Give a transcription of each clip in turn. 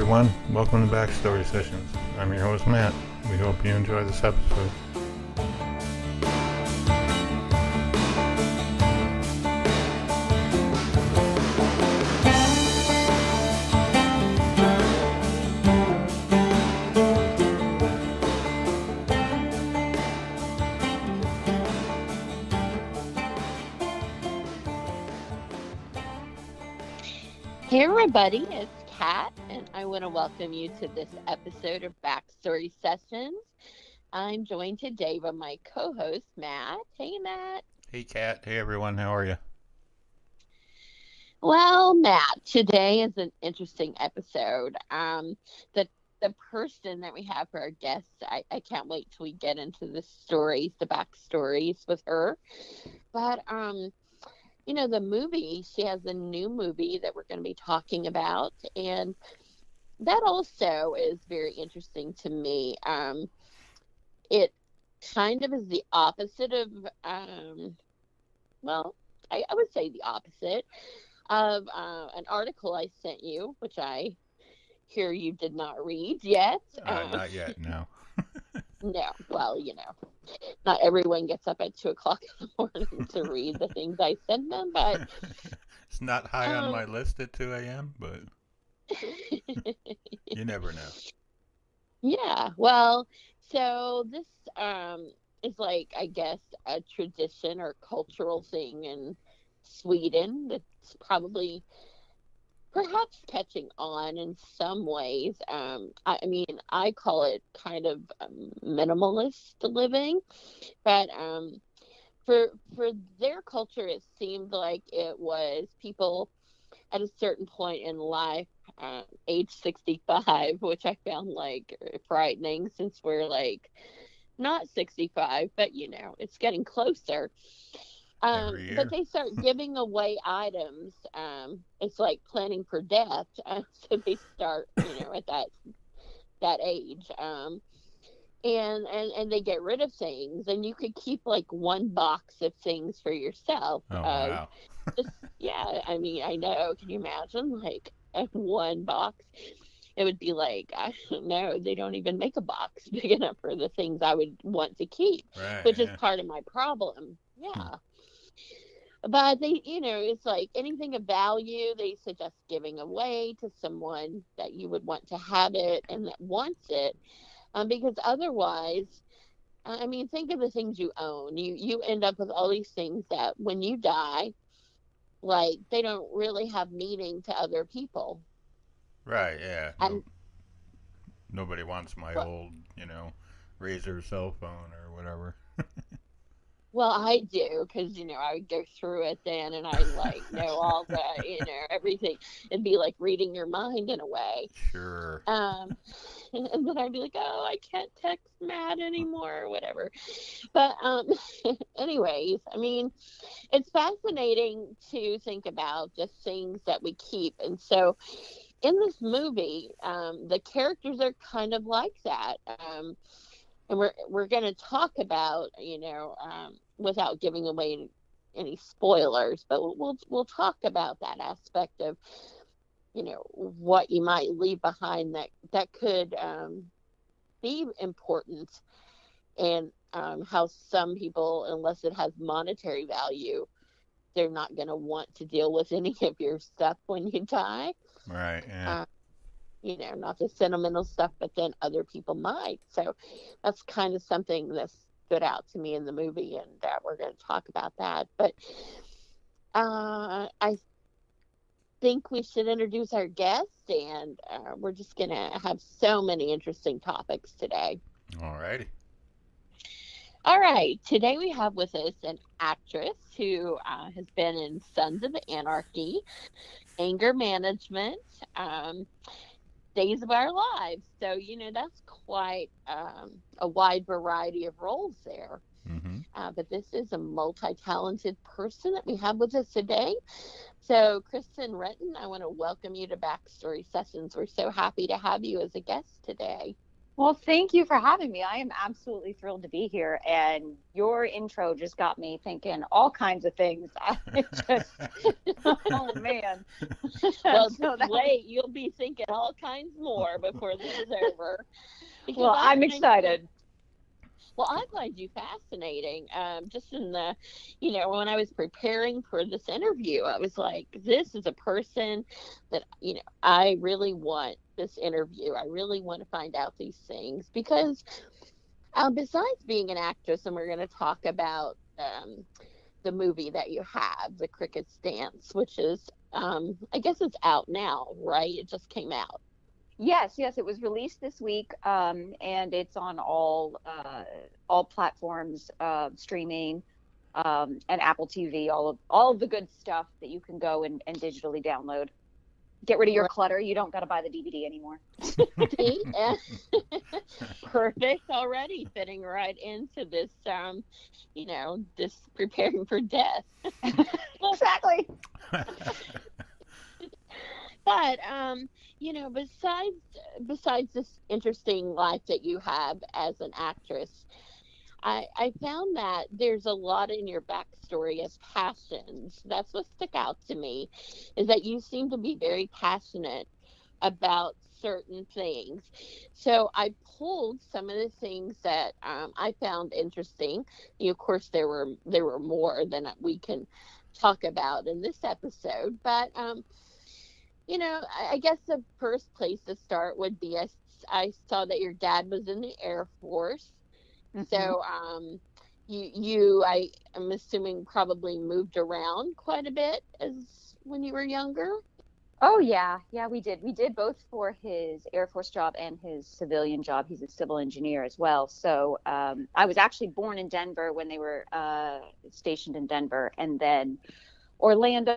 everyone. Welcome to Backstory Sessions. I'm your host, Matt. We hope you enjoy this episode. Hey everybody, I want to welcome you to this episode of Backstory Sessions. I'm joined today by my co-host Matt. Hey Matt. Hey, Kat. Hey, everyone. How are you? Well, Matt, today is an interesting episode. Um, the the person that we have for our guest, I, I can't wait till we get into the stories, the backstories with her. But um, you know, the movie, she has a new movie that we're going to be talking about. And that also is very interesting to me. Um, it kind of is the opposite of, um, well, I, I would say the opposite of uh, an article I sent you, which I hear you did not read yet. Uh, Um, not yet, no. no, well, you know, not everyone gets up at two o'clock in the morning to read the things I send them, but it's not high on Um, my list at 2 a.m., but you never know. Yeah, well, so this um is like I guess a tradition or cultural thing in Sweden that's probably perhaps catching on in some ways. Um I, I mean, I call it kind of um, minimalist living, but um for for their culture it seemed like it was people at a certain point in life um, age 65 which i found like frightening since we're like not 65 but you know it's getting closer um, but they start giving away items um, it's like planning for death uh, so they start you know at that that age um, and, and and they get rid of things and you could keep like one box of things for yourself Oh, of wow. just yeah i mean i know can you imagine like one box. It would be like i don't know they don't even make a box big enough for the things i would want to keep Right. which is part of my problem. Yeah. But they you know it's like anything of value they suggest giving away to someone that you would want to have it and that wants it. Um, because otherwise i mean think of the things you own. You you end up with all these things that when you die like they don't really have meaning to other people Right, yeah. And- No- nobody wants my Well- old, you know, RAZR cell phone or whatever. well i do because you know i would go through it then and i like know all the you know everything it'd be like reading your mind in a way. Sure. um and then i'd be like oh i can't text matt anymore or whatever. But um anyways i mean it's fascinating to think about just things that we keep. And so in this movie um the characters are kind of like that. Um and we're we're going to talk about you know um without giving away any, any spoilers but we'll, we'll we'll talk about that aspect of you know what you might leave behind that that could um, be important and um, how some people unless it has monetary value they're not going to want to deal with any of your stuff when you die Right, yeah. uh, you know not the sentimental stuff but then other people might. So that's kind of something that stood out to me in the movie and uh, we're going to talk about that. But uh, i think we should introduce our guest and uh, we're just going to have so many interesting topics today. Alrighty. all right. Today we have with us an actress who uh, has been in sons of anarchy anger management um, days of our lives so you know that's quite um, a wide variety of roles there Mm-hmm. uh, but this is a multi-talented person that we have with us today. So, Kristen Renton, I want to welcome you to Backstory Sessions. We're so happy to have you as a guest today. Well, thank you for having me. I am absolutely thrilled to be here. And your intro just got me thinking all kinds of things. I just, oh man. Well, so that, wait, you'll be thinking all kinds more before this is over. Well, I'm excited. Well, I find you fascinating. Um, just in the, you know, when I was preparing for this interview, I was like, this is a person that, you know, I really want this interview. I really want to find out these things because um, besides being an actress, and we're going to talk about um, the movie that you have, The Cricket's Dance, which is, um, I guess it's out now, right? It just came out. Yes, yes, it was released this week, um, and it's on all uh, all platforms, uh, streaming, um, and Apple TV. All of all of the good stuff that you can go and, and digitally download. Get rid of your clutter. You don't got to buy the DVD anymore. Perfect already, fitting right into this, um, you know, this preparing for death. exactly. but um, you know, besides besides this interesting life that you have as an actress, I, I found that there's a lot in your backstory as passions. That's what stuck out to me, is that you seem to be very passionate about certain things. So I pulled some of the things that um, I found interesting. You of course, there were there were more than we can talk about in this episode, but um, you know, I, I guess the first place to start would be I, I saw that your dad was in the Air Force. Mm-hmm. So, um, you, you, I am assuming probably moved around quite a bit as when you were younger. Oh yeah, yeah, we did. We did both for his Air Force job and his civilian job. He's a civil engineer as well. So um, I was actually born in Denver when they were uh, stationed in Denver, and then Orlando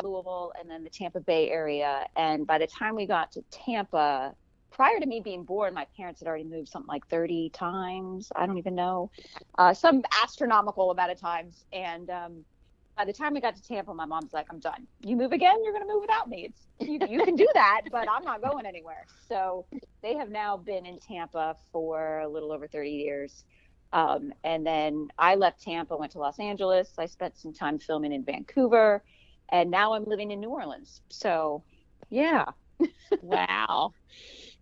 Louisville and then the Tampa Bay area. And by the time we got to Tampa, prior to me being born, my parents had already moved something like 30 times. I don't even know, uh, some astronomical amount of times. And um, by the time we got to Tampa, my mom's like, I'm done. You move again, you're going to move without me. It's, you, you can do that, but I'm not going anywhere. So they have now been in Tampa for a little over 30 years. Um, and then I left Tampa, went to Los Angeles. I spent some time filming in Vancouver and now I'm living in New Orleans. So, yeah. wow.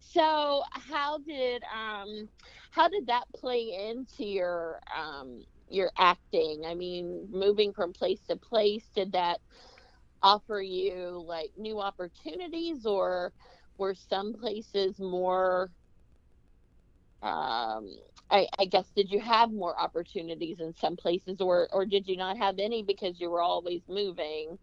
So, how did um how did that play into your um your acting? I mean, moving from place to place, did that offer you like new opportunities or were some places more um I, I, guess did you have more opportunities in some places or or did you not have any because you were always moving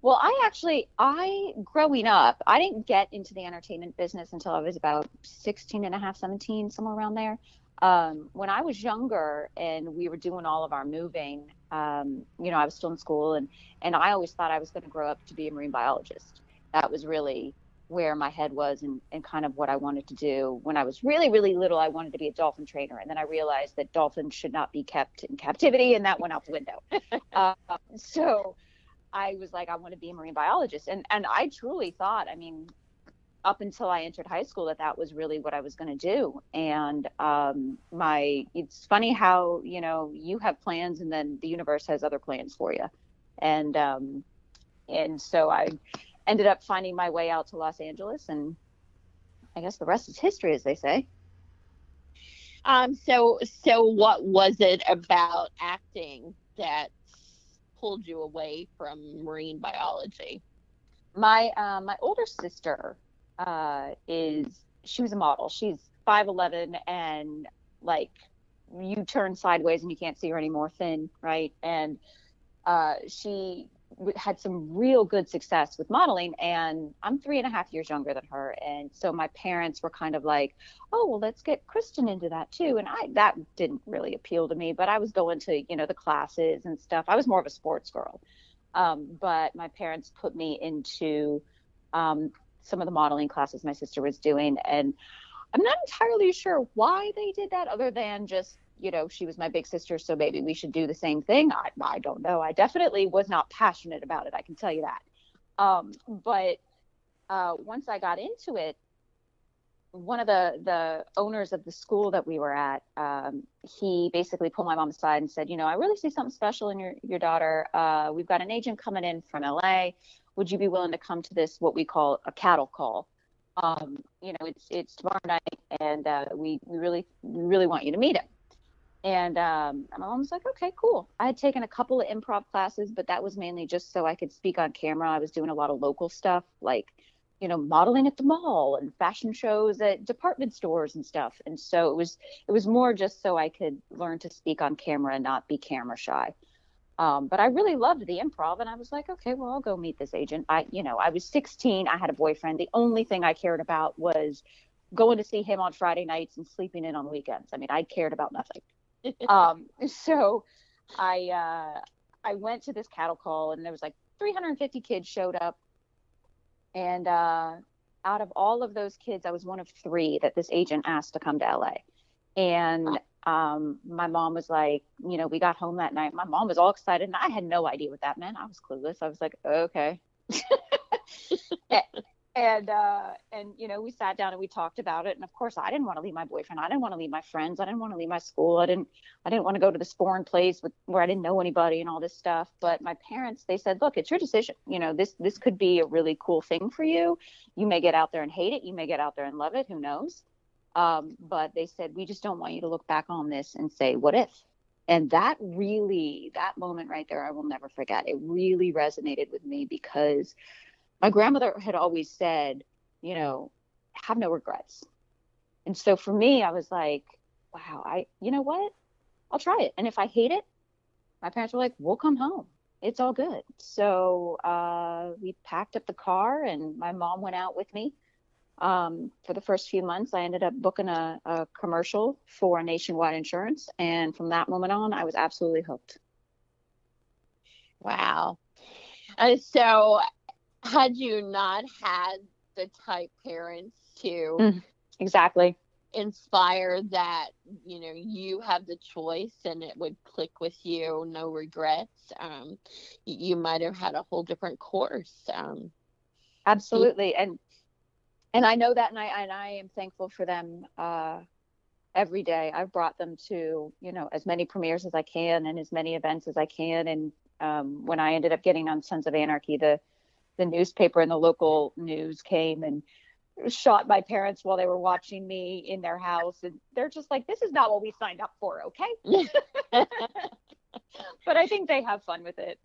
well, I actually, I growing up, I didn't get into the entertainment business until I was about 16 and a half, 17, somewhere around there. Um, when I was younger and we were doing all of our moving, um, you know, I was still in school and, and I always thought I was going to grow up to be a marine biologist. That was really where my head was and, and kind of what I wanted to do. When I was really, really little, I wanted to be a dolphin trainer. And then I realized that dolphins should not be kept in captivity, and that went out the window. uh, so I was like, I want to be a marine biologist, and and I truly thought, I mean, up until I entered high school, that that was really what I was going to do. And um, my, it's funny how you know you have plans, and then the universe has other plans for you, and um, and so I ended up finding my way out to Los Angeles, and I guess the rest is history, as they say. Um, so so what was it about acting that pulled you away from marine biology? My uh, my older sister uh, is she was a model. She's five eleven and like you turn sideways and you can't see her anymore, thin, right? And uh, she had some real good success with modeling and i'm three and a half years younger than her and so my parents were kind of like oh well let's get kristen into that too and i that didn't really appeal to me but i was going to you know the classes and stuff. I was more of a sports girl um, but my parents put me into um, some of the modeling classes my sister was doing and i'm not entirely sure why they did that other than just you know, she was my big sister, so maybe we should do the same thing. I, I don't know. I definitely was not passionate about it. I can tell you that. Um, but uh, once I got into it, one of the the owners of the school that we were at, um, he basically pulled my mom aside and said, you know, I really see something special in your your daughter. Uh, we've got an agent coming in from LA. Would you be willing to come to this what we call a cattle call? Um, you know, it's it's tomorrow night, and uh, we we really we really want you to meet him. And um, my mom was like, okay, cool. I had taken a couple of improv classes, but that was mainly just so I could speak on camera. I was doing a lot of local stuff, like you know modeling at the mall and fashion shows at department stores and stuff. And so it was it was more just so i could learn to speak on camera and not be camera shy. Um, but i really loved the improv and i was like okay well i'll go meet this agent. I you know i was 16 i had a boyfriend. The only thing i cared about was going to see him on friday nights and sleeping in on weekends. I mean i cared about nothing um, so i uh, i went to this cattle call and there was like 350 kids showed up and uh, out of all of those kids, I was one of three that this agent asked to come to LA. And um, my mom was like, you know, we got home that night. My mom was all excited, and I had no idea what that meant. I was clueless. I was like, okay. and uh, and you know we sat down and we talked about it. And of course i didn't want to leave my boyfriend. I didn't want to leave my friends. I didn't want to leave my school. I didn't i didn't want to go to this foreign place with, where i didn't know anybody and all this stuff. But my parents they said look it's your decision. You know this this could be a really cool thing for you. You may get out there and hate it. You may get out there and love it. Who knows? Um, but they said we just don't want you to look back on this and say what if? And that really that moment right there i will never forget. It really resonated with me because my grandmother had always said, you know, have no regrets. And so for me, I was like, wow, I, you know what? I'll try it. And if I hate it, my parents were like, we'll come home. It's all good. So uh, we packed up the car and my mom went out with me. Um, for the first few months, I ended up booking a, a commercial for nationwide insurance. And from that moment on, I was absolutely hooked. Wow. Uh, so had you not had the type parents to mm, exactly. inspire that you know you have the choice and it would click with you no regrets um you might have had a whole different course um. Absolutely and and i know that and i and i am thankful for them uh every day. I've brought them to you know as many premieres as i can and as many events as i can and um when i ended up getting on sons of anarchy the the newspaper and the local news came and shot my parents while they were watching me in their house. And they're just like this is not what we signed up for okay? But i think they have fun with it.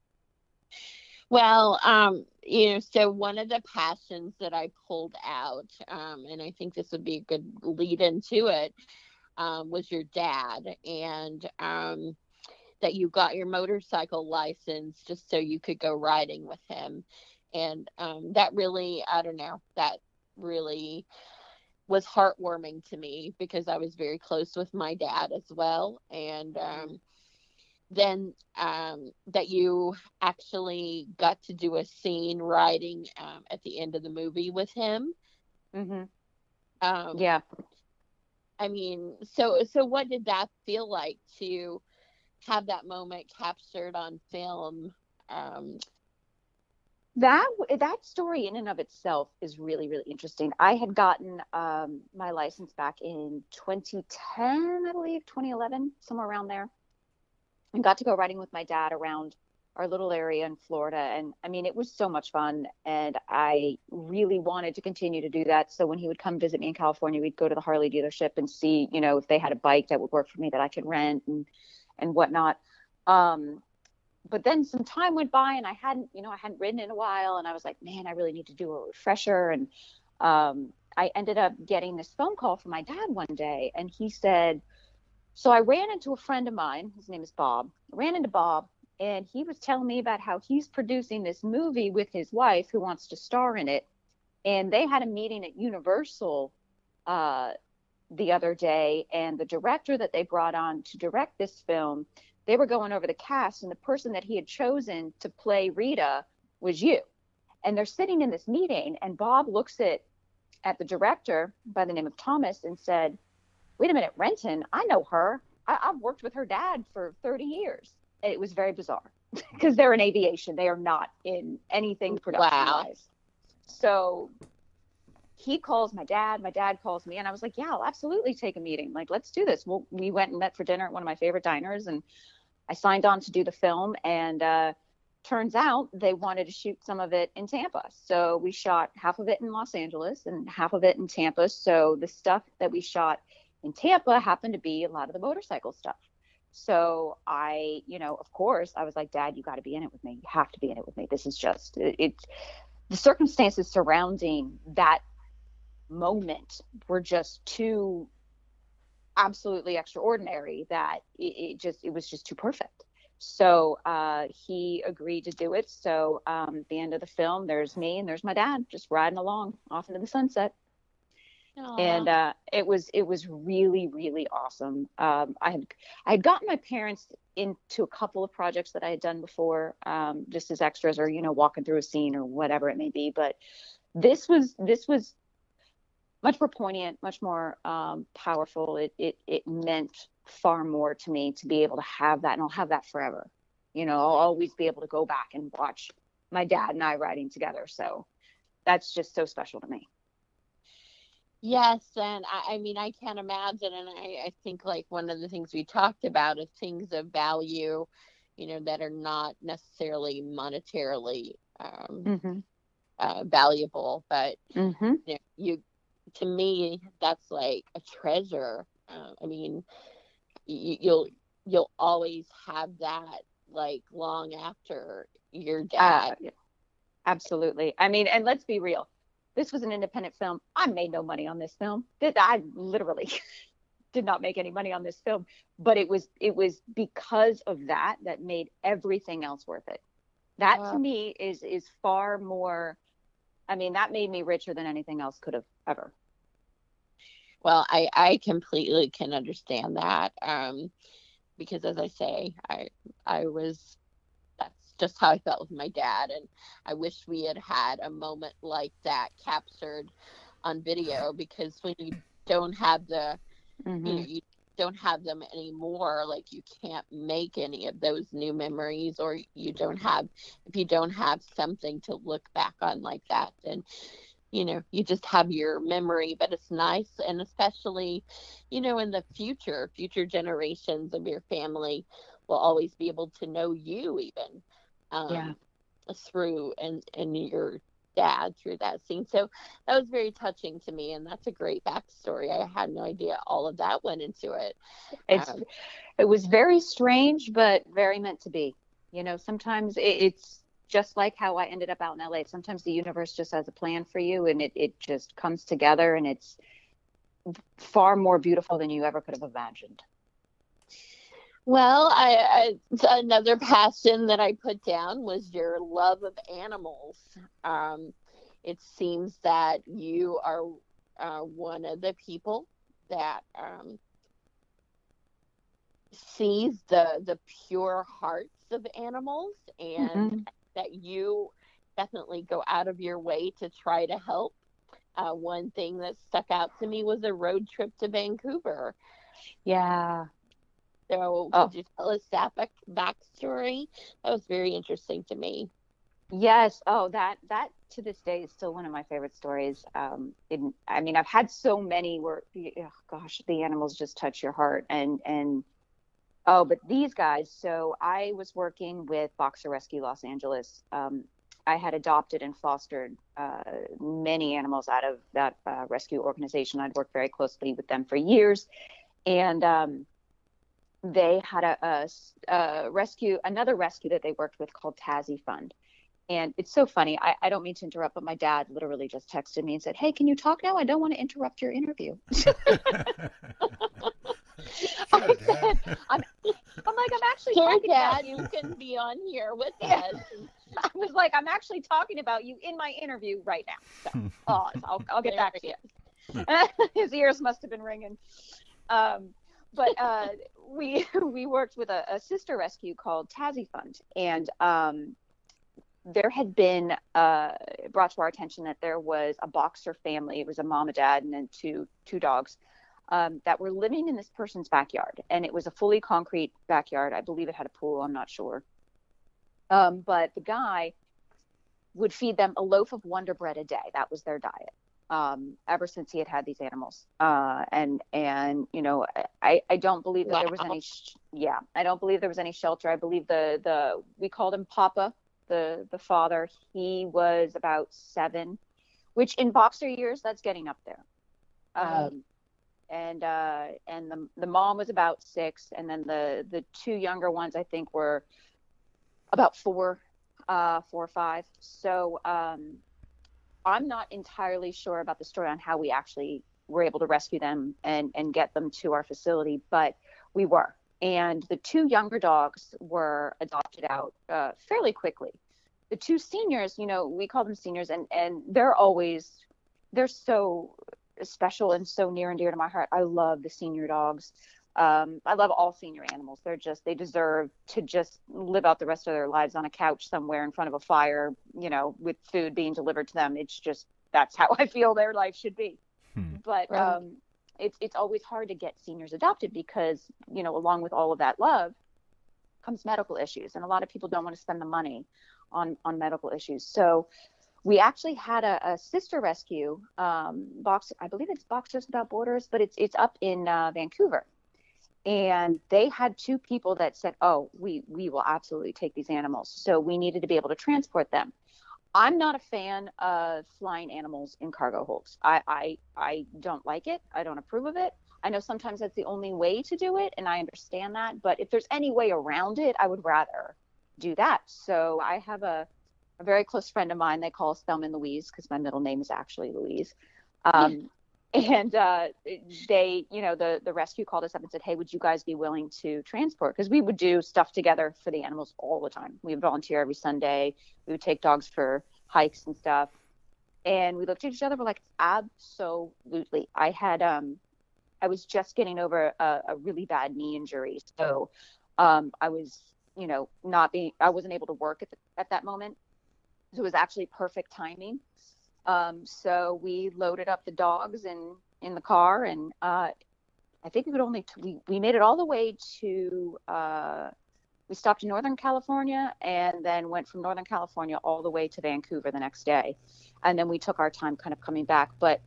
Well um you know so one of the passions that i pulled out um and i think this would be a good lead into it um was your dad and um that you got your motorcycle license just so you could go riding with him and um, that really i don't know that really was heartwarming to me because i was very close with my dad as well and um, then um, that you actually got to do a scene riding um, at the end of the movie with him mm-hmm. Um, yeah i mean so so what did that feel like to have that moment captured on film um, that that story in and of itself is really really interesting. I had gotten um, my license back in 2010 i believe 2011 somewhere around there. And got to go riding with my dad around our little area in florida and i mean it was so much fun and i really wanted to continue to do that. So when he would come visit me in california we'd go to the harley dealership and see you know if they had a bike that would work for me that i could rent and and whatnot. Um, but then some time went by and I hadn't, you know, I hadn't ridden in a while and I was like, man, I really need to do a refresher. And um, I ended up getting this phone call from my dad one day and he said, so I ran into a friend of mine, his name is Bob. I ran into Bob and he was telling me about how he's producing this movie with his wife who wants to star in it. And they had a meeting at Universal uh, the other day, and the director that they brought on to direct this film they were going over the cast, and the person that he had chosen to play Rita was you. And they're sitting in this meeting, and Bob looks at at the director by the name of Thomas and said, "Wait a minute, Renton, I know her. I, have worked with her dad for 30 years." And it was very bizarre because they're in aviation; they are not in anything production. Wow. So he calls my dad, my dad calls me, and I was like, yeah, I'll absolutely take a meeting. Like, let's do this. Well, we went and met for dinner at one of my favorite diners, and I signed on to do the film. And uh, turns out they wanted to shoot some of it in Tampa. So we shot half of it in Los Angeles and half of it in Tampa. So the stuff that we shot in Tampa happened to be a lot of the motorcycle stuff. So I, you know, of course, I was like, Dad, you got to be in it with me. You have to be in it with me. This is just it. it the circumstances surrounding that moment were just too absolutely extraordinary that it, it just it was just too perfect. So uh, he agreed to do it. So um, at the end of the film there's me and there's my dad just riding along off into the sunset. Aww. and uh, it was it was really really awesome. Um, i had i had gotten my parents into a couple of projects that i had done before um, just as extras or you know walking through a scene or whatever it may be. But this was this was much more poignant, much more um, powerful. It, it it meant far more to me to be able to have that, and I'll have that forever. You know, I'll always be able to go back and watch my dad and I riding together. So that's just so special to me. Yes, and I, I mean I can't imagine, and I, I think like one of the things we talked about is things of value, you know, that are not necessarily monetarily um, mm-hmm. uh, valuable, but mm-hmm. you, know, you to me, that's like a treasure. Uh, I mean, you, you'll you'll always have that like long after your dad. Uh, absolutely. I mean, and let's be real. This was an independent film. I made no money on this film. I literally did not make any money on this film, but it was it was because of that that made everything else worth it. That to me is is far more I mean, that made me richer than anything else could have ever. Well, I, I completely can understand that. Um, because as I say, I I was that's just how I felt with my dad and I wish we had had a moment like that captured on video because when you don't have the mm-hmm. you know you don't have them anymore like you can't make any of those new memories or you don't have if you don't have something to look back on like that then you know you just have your memory but it's nice and especially you know in the future future generations of your family will always be able to know you even um, yeah. through and and your dad through that scene. So that was very touching to me, and that's a great backstory. I had no idea all of that went into it. It's um, it was very strange, but very meant to be. You know, sometimes it, it's just like how I ended up out in LA. Sometimes the universe just has a plan for you, and it it just comes together, and it's far more beautiful than you ever could have imagined. Well, I, I, another passion that I put down was your love of animals. Um, it seems that you are uh, one of the people that um, sees the the pure hearts of animals, and mm-hmm. That you definitely go out of your way to try to help. Uh, one thing that stuck out to me was a road trip to Vancouver. Yeah, so oh. could you tell us that back, backstory? That was very interesting to me. Yes. Oh, that that to this day is still one of my favorite stories. Um, in, I mean, I've had so many where, oh, gosh, the animals just touch your heart, and and oh, but these guys. So I was working with Boxer Rescue Los Angeles. Um, I had adopted and fostered uh, many animals out of that uh, rescue organization. I'd worked very closely with them for years, and um, they had a, a, a, rescue, another rescue that they worked with called Tassie Fund. And it's so funny. I, I, don't mean to interrupt, but my dad literally just texted me and said, Hey, can you talk now? I don't want to interrupt your interview. I said, I'm, I'm, like, I'm actually sure, Dad, you. you can be on here with us. I was like, I'm actually talking about you in my interview right now. So, oh, I'll, I'll get back to you. His ears must have been ringing. Um, but uh, we we worked with a, a, sister rescue called Tassie Fund, and um, there had been uh, brought to our attention that there was a boxer family. It was a mom, a dad, and then two two dogs um, that were living in this person's backyard, and it was a fully concrete backyard. I believe it had a pool. I'm not sure, um, but the guy would feed them a loaf of Wonder Bread a day. That was their diet. um, ever since he had had these animals. Uh, and and you know, I I don't believe that there was any. Sh- yeah, I don't believe there was any shelter. I believe the the we called him Papa, the the father. He was about seven, which in boxer years that's getting up there. Um, and uh, and the the mom was about six, and then the the two younger ones I think were about four, uh, four or five. So um, I'm not entirely sure about the story on how we actually were able to rescue them and and get them to our facility, but we were. And the two younger dogs were adopted out uh, fairly quickly. The two seniors, you know, we call them seniors, and and they're always they're so special and so near and dear to my heart. I love the senior dogs. Um, I love all senior animals. They're just they deserve to just live out the rest of their lives on a couch somewhere in front of a fire, you know, with food being delivered to them. It's just that's how I feel their life should be. Hmm. But Right. um, it's it's always hard to get seniors adopted because you know along with all of that love comes medical issues, and a lot of people don't want to spend the money on on medical issues. So we actually had a, a sister rescue um, box. I believe it's Boxers Without Borders, but it's it's up in uh, Vancouver, and they had two people that said, "Oh, we we will absolutely take these animals." So we needed to be able to transport them. I'm not a fan of flying animals in cargo holds. I, I I don't like it. I don't approve of it. I know sometimes that's the only way to do it, and I understand that. But if there's any way around it, I would rather do that. So I have a, a very close friend of mine. They call us Thelma and Louise because my middle name is actually Louise. Um, and uh, they, you know, the the rescue called us up and said, "Hey, would you guys be willing to transport?" Because we would do stuff together for the animals all the time. We would volunteer every Sunday. We would take dogs for hikes and stuff. And we looked at each other. We're like, absolutely. I had um, I was just getting over a, a really bad knee injury, so um, I was, you know, not being, I wasn't able to work at the, at that moment. It was actually perfect timing. Um, so we loaded up the dogs in in the car, and uh, I think we could only t- we we made it all the way to. Uh, we stopped in Northern California and then went from Northern California all the way to Vancouver the next day, and then we took our time kind of coming back. But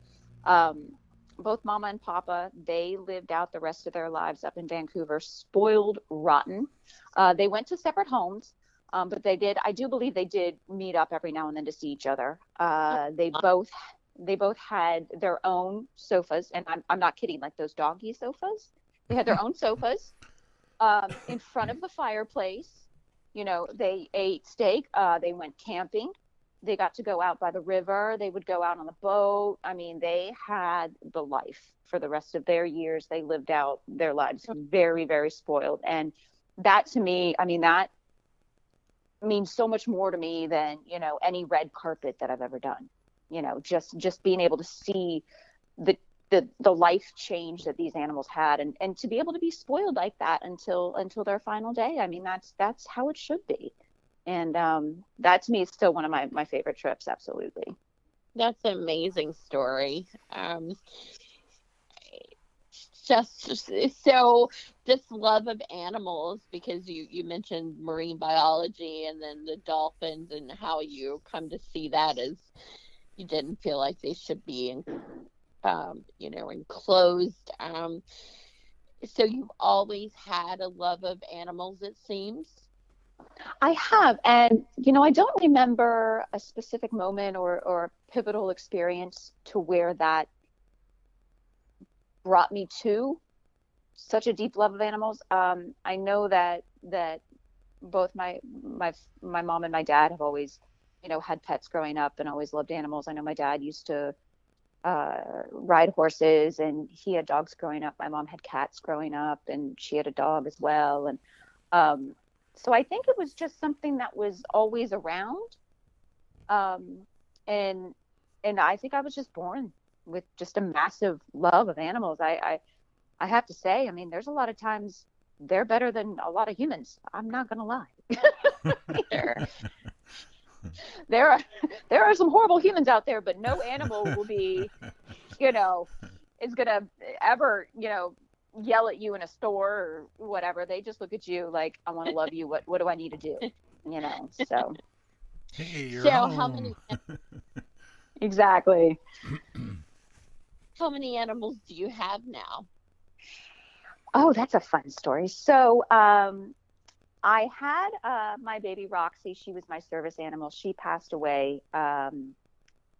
um, both Mama and Papa they lived out the rest of their lives up in Vancouver, spoiled rotten. Uh, they went to separate homes. Um, but they did. I do believe they did meet up every now and then to see each other. Uh, they both they both had their own sofas, and I'm I'm not kidding. Like those doggy sofas, they had their own sofas um, in front of the fireplace. You know, they ate steak. Uh, they went camping. They got to go out by the river. They would go out on the boat. I mean, they had the life for the rest of their years. They lived out their lives very, very spoiled. And that to me, I mean, that means so much more to me than you know any red carpet that I've ever done. You know, just just being able to see the the the life change that these animals had, and and to be able to be spoiled like that until until their final day. I mean, that's that's how it should be, and um, that to me is still one of my my favorite trips. Absolutely. That's an amazing story. Um, just so this love of animals because you you mentioned marine biology and then the dolphins and how you come to see that as you didn't feel like they should be in, um, you know enclosed. Um, so you've always had a love of animals it seems? I have, and you know, I don't remember a specific moment or or pivotal experience to where that brought me to such a deep love of animals. Um, I know that that both my my my mom and my dad have always, you know, had pets growing up and always loved animals. I know my dad used to uh, ride horses, and he had dogs growing up. My mom had cats growing up, and she had a dog as well, and um, so I think it was just something that was always around, um, and and I think I was just born with just a massive love of animals. I, I I have to say, I mean, there's a lot of times they're better than a lot of humans. I'm not gonna lie. there, there are there are some horrible humans out there, but no animal will be, you know, is gonna ever, you know, yell at you in a store or whatever. They just look at you like, I want to love you. What what do I need to do? You know. So Hey, you're So home. how many- exactly. How many animals do you have now? Oh, that's a fun story. So, um, I had uh, my baby Roxy. She was my service animal. She passed away um,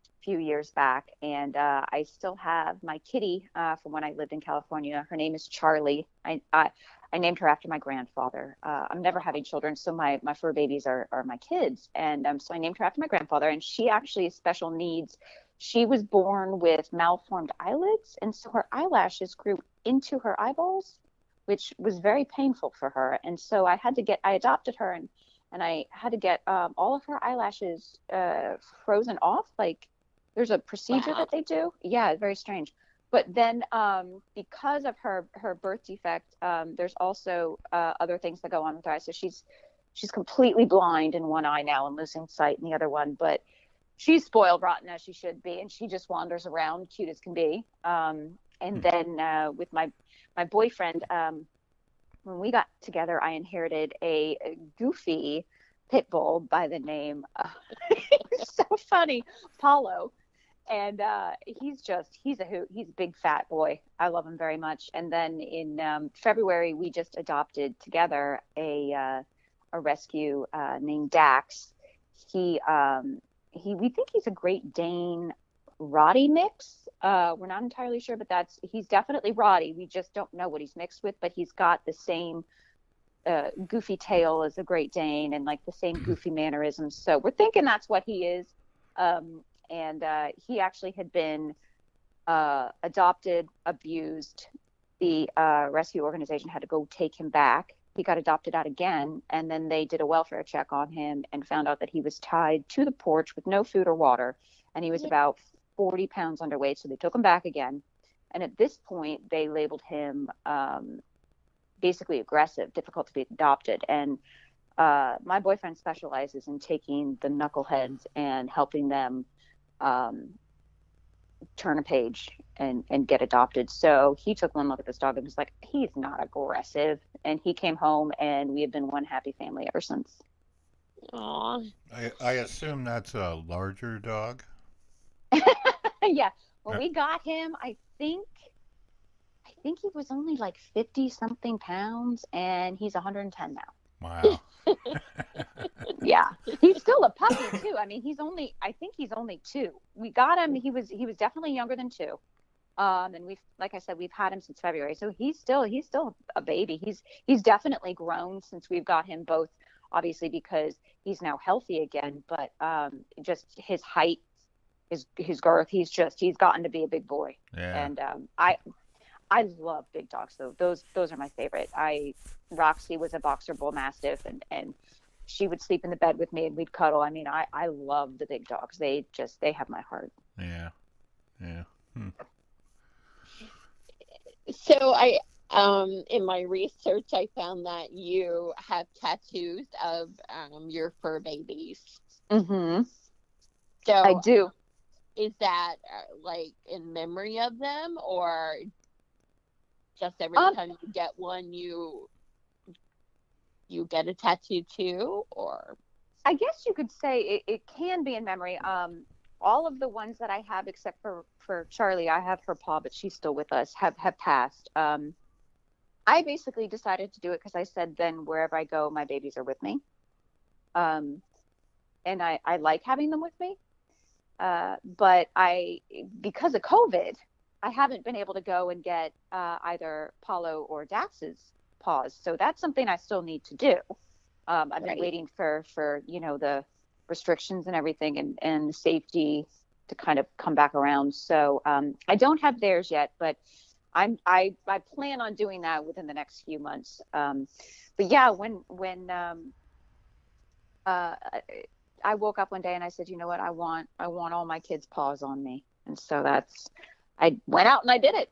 a few years back, and uh, I still have my kitty uh, from when I lived in California. Her name is Charlie. I I, I named her after my grandfather. Uh, I'm never having children, so my my fur babies are are my kids, and um, so I named her after my grandfather. And she actually has special needs. She was born with malformed eyelids, and so her eyelashes grew into her eyeballs which was very painful for her. And so I had to get, I adopted her and, and I had to get um, all of her eyelashes uh, frozen off. Like there's a procedure wow. that they do. Yeah, very strange. But then um, because of her, her birth defect, um, there's also uh, other things that go on with her eyes. So she's, she's completely blind in one eye now and losing sight in the other one. But she's spoiled rotten as she should be. And she just wanders around cute as can be. Um, and hmm. then uh, with my my boyfriend, um, when we got together, I inherited a, a goofy pit bull by the name. Uh, so funny, Paulo, and uh, he's just he's a hoot. He's a big fat boy. I love him very much. And then in um, February, we just adopted together a uh, a rescue uh, named Dax. He um, he we think he's a Great Dane Rottie mix. Uh, we're not entirely sure, but that's he's definitely Rottie. We just don't know what he's mixed with, but he's got the same uh, goofy tail as a Great Dane and like the same goofy mannerisms. So we're thinking that's what he is. Um, and uh, he actually had been uh, adopted, abused. The uh, rescue organization had to go take him back. He got adopted out again, and then they did a welfare check on him and found out that he was tied to the porch with no food or water, and he was about 40 pounds underweight. So they took him back again. And at this point, they labeled him um, basically aggressive, difficult to be adopted. And uh, my boyfriend specializes in taking the knuckleheads and helping them um, turn a page and, and get adopted. So he took one look at this dog and was like, he's not aggressive. And he came home, and we have been one happy family ever since. Aww. I, I assume that's a larger dog. yeah. When we got him, I think I think he was only like 50 something pounds and he's 110 now. Wow. yeah. He's still a puppy too. I mean, he's only I think he's only 2. We got him he was he was definitely younger than 2. Um and we've like I said we've had him since February. So he's still he's still a baby. He's he's definitely grown since we've got him both obviously because he's now healthy again, but um just his height his his girth. He's just he's gotten to be a big boy. Yeah. And um, I I love big dogs though. Those those are my favorite. I Roxy was a boxer bull mastiff and and she would sleep in the bed with me and we'd cuddle. I mean, I I love the big dogs. They just they have my heart. Yeah. Yeah. Hmm. So I um in my research I found that you have tattoos of um your fur babies. Mhm. So I do is that uh, like in memory of them or just every um, time you get one you you get a tattoo too or? I guess you could say it, it can be in memory. Um all of the ones that i have except for for charlie i have her paw but she's still with us have have passed. Um i basically decided to do it because i said then wherever i go my babies are with me. Um and i i like having them with me. Uh, but I, because of COVID, I haven't been able to go and get uh, either Paulo or Dax's paws. So that's something I still need to do. Um, I've right. been waiting for, for, you know, the restrictions and everything and, and safety to kind of come back around. So um, I don't have theirs yet, but I'm, I, I plan on doing that within the next few months. Um, but yeah, when, when, um, uh, I woke up one day and I said, you know what, I want I want all my kids' paws on me, and so that's I went out and I did it.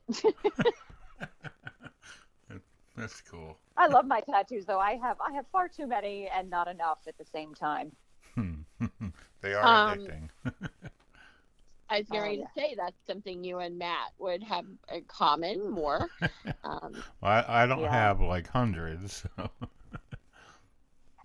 that's cool. I love my tattoos though. I have I have far too many and not enough at the same time. they are um, addicting. I was going oh, to say that's something you and Matt would have in common more. Um, well, I, I don't yeah. have like hundreds. So.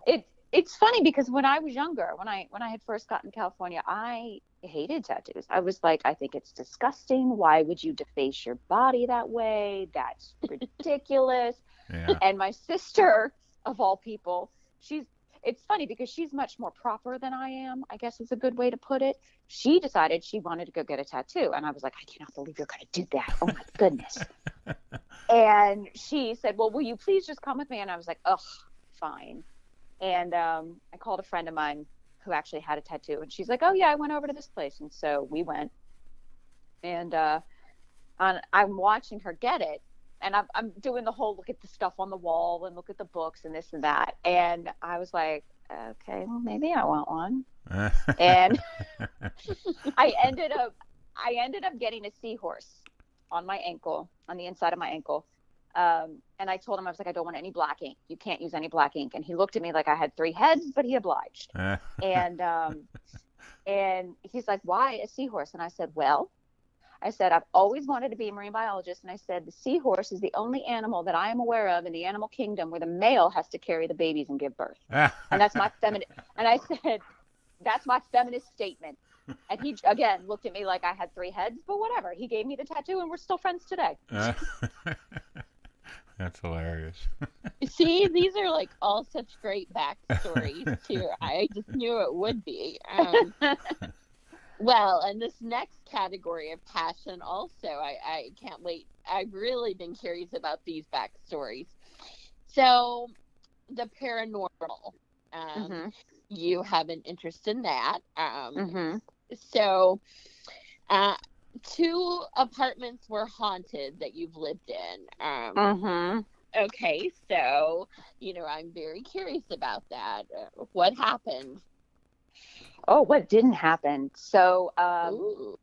It it's funny because when I was younger, when I when I had first gotten to California, I hated tattoos. I was like, I think it's disgusting. Why would you deface your body that way? That's ridiculous. Yeah. And my sister, of all people, she's it's funny because she's much more proper than I am, I guess is a good way to put it. She decided she wanted to go get a tattoo. And I was like, I cannot believe you're going to do that. Oh my goodness. and she said, Well, will you please just come with me? And I was like, Ugh, fine. And um, I called a friend of mine who actually had a tattoo. And she's like, Oh, yeah, I went over to this place. And so we went. And uh, on, I'm watching her get it and I'm, I'm doing the whole look at the stuff on the wall and look at the books and this and that. And I was like, okay, well, maybe I want one. and I ended up, I ended up getting a seahorse on my ankle, on the inside of my ankle. Um, and I told him, I was like, I don't want any black ink. You can't use any black ink. And he looked at me like I had three heads, but he obliged. and, um, and he's like, why a seahorse? And I said, well, I said, I've always wanted to be a marine biologist. And I said, the seahorse is the only animal that I am aware of in the animal kingdom where the male has to carry the babies and give birth. and that's my feminine. And I said, that's my feminist statement. And he, again, looked at me like I had three heads, but whatever. He gave me the tattoo and we're still friends today. That's hilarious. See, these are like all such great backstories too. I just knew it would be. Um, well, and this next category of passion, also, I, I can't wait. I've really been curious about these backstories. So, the paranormal. Um, mm-hmm. You have an interest in that. Um, mm-hmm. So, uh, two apartments were haunted that you've lived in. Um, mm-hmm. Okay, so, you know, I'm very curious about that. Uh, what happened? Oh, what didn't happen? So, um,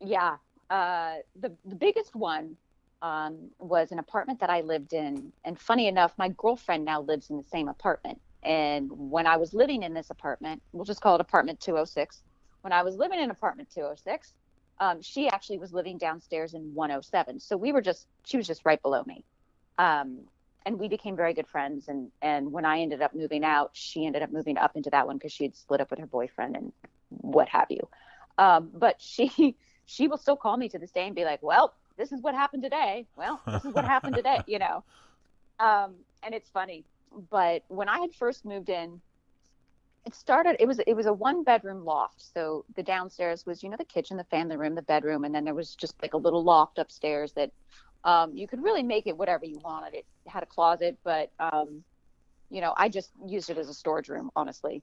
yeah, uh, the the biggest one um, was an apartment that I lived in, and funny enough, my girlfriend now lives in the same apartment. And when I was living in this apartment, we'll just call it apartment 206. When I was living in apartment 206, um, she actually was living downstairs in 107. So we were just, she was just right below me. Um, and we became very good friends. And and when I ended up moving out, she ended up moving up into that one because she had split up with her boyfriend and what have you. Um, but she she will still call me to this day and be like, "Well, this is what happened today. Well, this is what happened today." You know. Um, and it's funny, but when I had first moved in, it started. It was it was a one bedroom loft. So the downstairs was you know the kitchen, the family room, the bedroom, and then there was just like a little loft upstairs that um, you could really make it whatever you wanted. It had a closet, but um, you know, I just used it as a storage room. Honestly,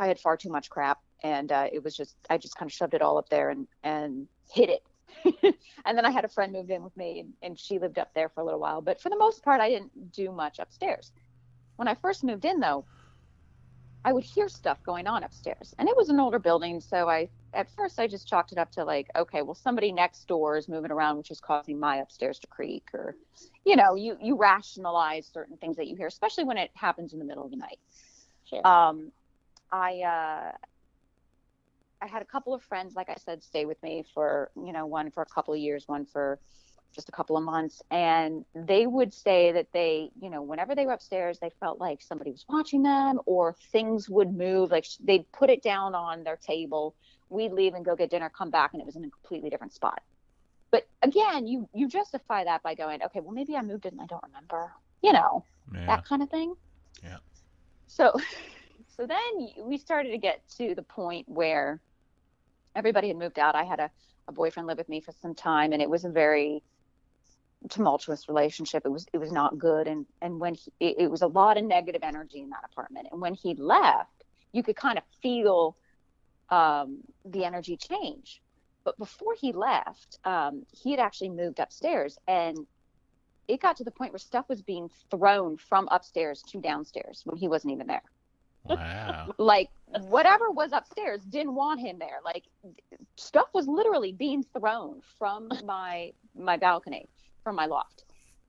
I had far too much crap, and uh, it was just I just kind of shoved it all up there and and hid it. and then I had a friend move in with me, and, and she lived up there for a little while. But for the most part, I didn't do much upstairs. When I first moved in, though, I would hear stuff going on upstairs, and it was an older building, so I at first I just chalked it up to like, okay, well somebody next door is moving around, which is causing my upstairs to creak, or you know, you you rationalize certain things that you hear, especially when it happens in the middle of the night. Sure. Um, I uh, I had a couple of friends, like I said, stay with me for you know one for a couple of years, one for just a couple of months and they would say that they you know whenever they were upstairs they felt like somebody was watching them or things would move like they'd put it down on their table we'd leave and go get dinner come back and it was in a completely different spot but again you you justify that by going okay well maybe i moved it and i don't remember you know Yeah. that kind of thing Yeah. so so then we started to get to the point where everybody had moved out i had a, a boyfriend live with me for some time and it was a very tumultuous relationship. It was it was not good, and and when he, it, it was a lot of negative energy in that apartment. And when he left, you could kind of feel um, the energy change. But before he left, um, he had actually moved upstairs, and it got to the point where stuff was being thrown from upstairs to downstairs when he wasn't even there. Wow. Like whatever was upstairs didn't want him there. Like stuff was literally being thrown from my my balcony from my loft.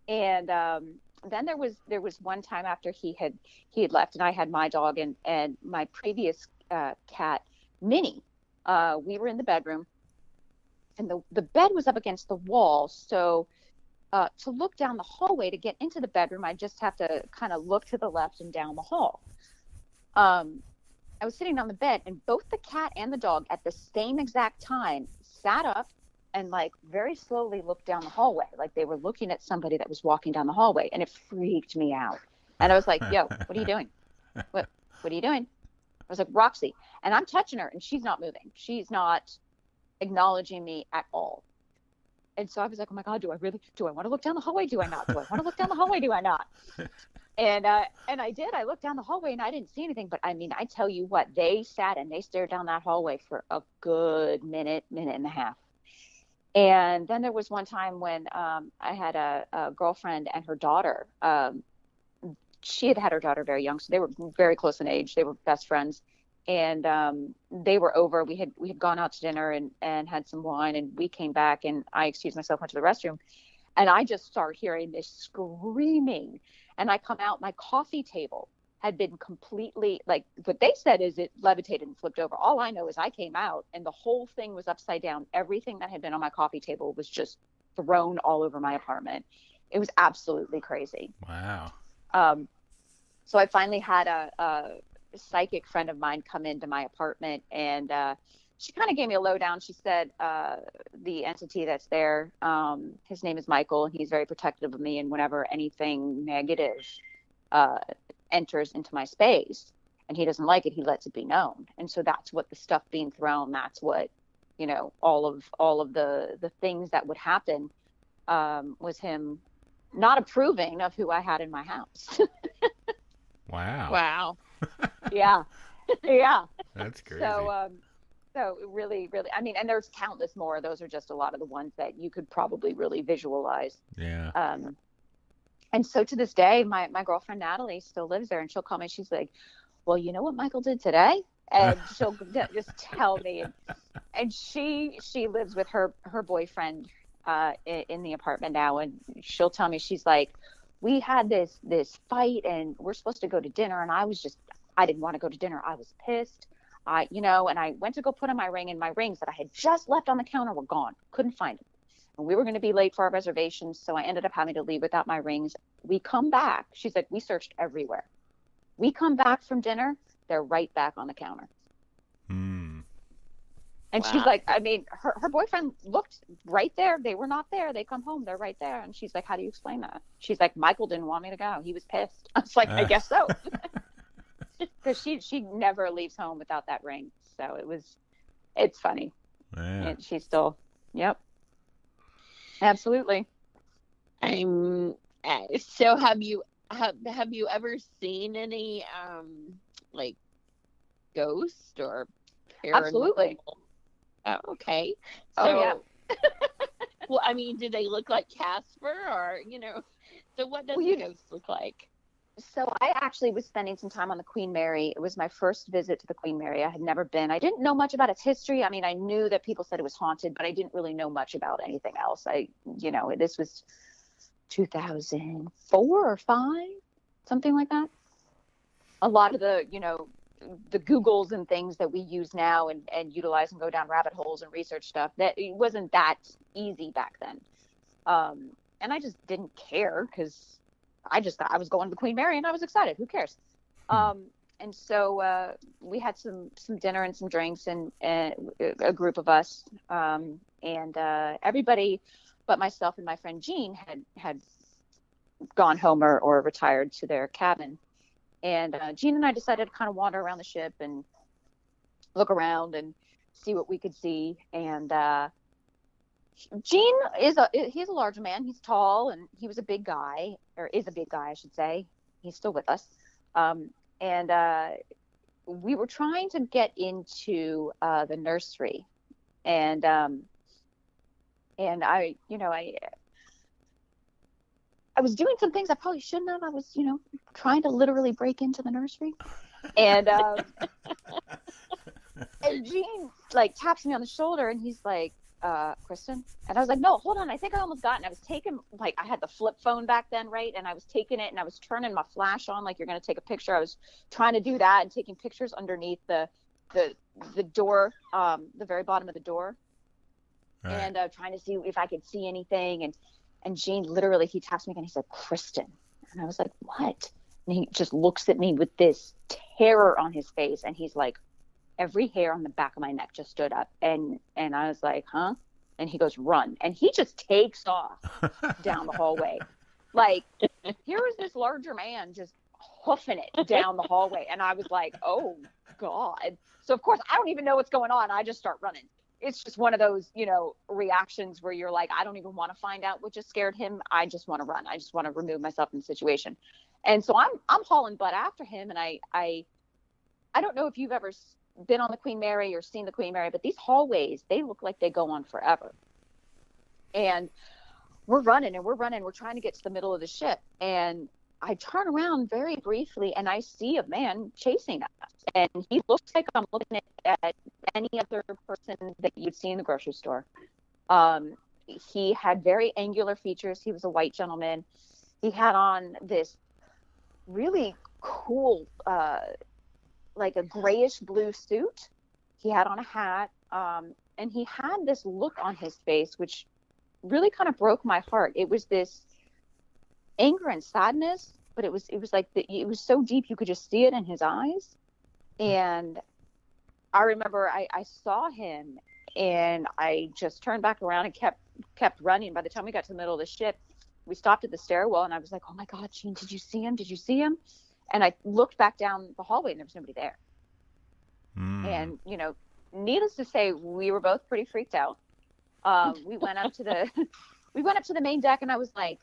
And um, then there was there was one time after he had he had left, and I had my dog and and my previous uh, cat Minnie. Uh, we were in the bedroom, and the the bed was up against the wall, so. Uh, to look down the hallway to get into the bedroom, I just have to kind of look to the left and down the hall. Um, I was sitting on the bed, and both the cat and the dog at the same exact time sat up and like very slowly looked down the hallway, like they were looking at somebody that was walking down the hallway, and it freaked me out. And I was like, "Yo, what are you doing? What What are you doing?" I was like, "Roxy," and I'm touching her, and she's not moving. She's not acknowledging me at all. And so I was like, "Oh my god, do I really? Do I want to look down the hallway? Do I not? Do I want to look down the hallway? Do I not?" and uh, and I did. I looked down the hallway and I didn't see anything. But I mean, I tell you what, they sat and they stared down that hallway for a good minute, minute and a half. And then there was one time when um, I had a, a, girlfriend and her daughter. Um, she had had her daughter very young, so they were very close in age. They were best friends, and um, they were over. We had we had gone out to dinner and and had some wine, and we came back, and I excused myself, went to the restroom, and I just start hearing this screaming, and I come out, my coffee table had been completely like what they said is it levitated and flipped over. All I know is I came out and the whole thing was upside down. Everything that had been on my coffee table was just thrown all over my apartment. It was absolutely crazy. Wow. Um, so I finally had a, a, psychic friend of mine come into my apartment and uh, she kind of gave me a lowdown. She said uh, the entity that's there, um, his name is Michael, and he's very protective of me. And whenever anything negative uh, enters into my space and he doesn't like it he lets it be known. And so that's what the stuff being thrown that's what you know all of all of the the things that would happen um, was him not approving of who i had in my house. Wow. Wow. Yeah. Yeah. That's crazy. so um so really really i mean and there's countless more. Those are just a lot of the ones that you could probably really visualize. Yeah. Um and so to this day, my, my girlfriend Natalie still lives there, and she'll call me. She's like, "Well, you know what Michael did today?" And she'll just tell me. And she she lives with her her boyfriend uh, in, in the apartment now, and she'll tell me she's like, "We had this this fight, and we're supposed to go to dinner, and I was just I didn't want to go to dinner. I was pissed." I, you know, and I went to go put on my ring, and my rings that I had just left on the counter were gone. Couldn't find them we were going to be late for our reservations. So I ended up having to leave without my rings. We come back. She's like, we searched everywhere. We come back from dinner. They're right back on the counter. Hmm. And wow. she's like, I mean, her, her boyfriend looked right there. They were not there. They come home. They're right there. And she's like, how do you explain that? She's like, Michael didn't want me to go. He was pissed. I was like, I guess so. Because she, she never leaves home without that ring. So it was, it's funny. Yeah. And she's still, yep. Absolutely. I'm uh, so have you have have you ever seen any um like ghost or paranormal? Absolutely. Oh, okay. So, oh yeah. well, I mean, do they look like Casper or you know? So what does well, a ghost look like? So I actually was spending some time on the Queen Mary. It was my first visit to the Queen Mary. I had never been. I didn't know much about its history. I mean, I knew that people said it was haunted, but I didn't really know much about anything else. I, you know, this was 2004 or 5, something like that. A lot of the, you know, the Googles and things that we use now and, and utilize and go down rabbit holes and research stuff, that it wasn't that easy back then. Um, and I just didn't care because I just I was going to the Queen Mary and I was excited. Who cares? Hmm. Um, and so uh, we had some some dinner and some drinks and, and a group of us um, and uh, everybody but myself and my friend Gene had had gone home or, or retired to their cabin and uh, Gene and I decided to kind of wander around the ship and look around and see what we could see and uh, Gene is a he's a large man. He's tall and he was a big guy, or is a big guy, I should say. He's still with us, um, and uh, we were trying to get into uh, the nursery, and um, and I, you know, I I was doing some things I probably shouldn't have. I was, you know, trying to literally break into the nursery, and um, and Gene like taps me on the shoulder, and he's like uh, Kristen? And I was like, no, hold on. I think I almost got it. And I was taking, like, I had the flip phone back then, right? And I was taking it and I was turning my flash on, like you're going to take a picture. I was trying to do that and taking pictures underneath the, the, the door, um, the very bottom of the door. Right. And uh, trying to see if I could see anything. And, and Gene literally, he taps me and he said, Kristen. And I was like, what? And he just looks at me with this terror on his face. And he's like, every hair on the back of my neck just stood up. And, and I was like, huh? And he goes, run. And he just takes off down the hallway. Like, here was this larger man just hoofing it down the hallway. And I was like, oh, God. So, of course, I don't even know what's going on. I just start running. It's just one of those, you know, reactions where you're like, I don't even want to find out what just scared him. I just want to run. I just want to remove myself from the situation. And so I'm I'm hauling butt after him. And I I I don't know if you've ever been on the Queen Mary or seen the Queen Mary, but these hallways they look like they go on forever. And we're running and we're running. We're trying to get to the middle of the ship. And I turn around very briefly and I see a man chasing us. And he looks like I'm looking at, any other person that you'd see in the grocery store. Um, he had very angular features. He was a white gentleman. He had on this really cool, uh, like a grayish blue suit. He had on a hat. Um, and he had this look on his face, which really kind of broke my heart. It was this anger and sadness, but it was it was like the, it was so deep you could just see it in his eyes. And I remember I, I saw him and I just turned back around and kept kept running. By the time we got to the middle of the ship, we stopped at the stairwell and I was like, "Oh my God, Gene, did you see him? Did you see him?" And I looked back down the hallway and there was nobody there. Mm. And you know, needless to say, we were both pretty freaked out. Um, we went up to the we went up to the main deck and I was like,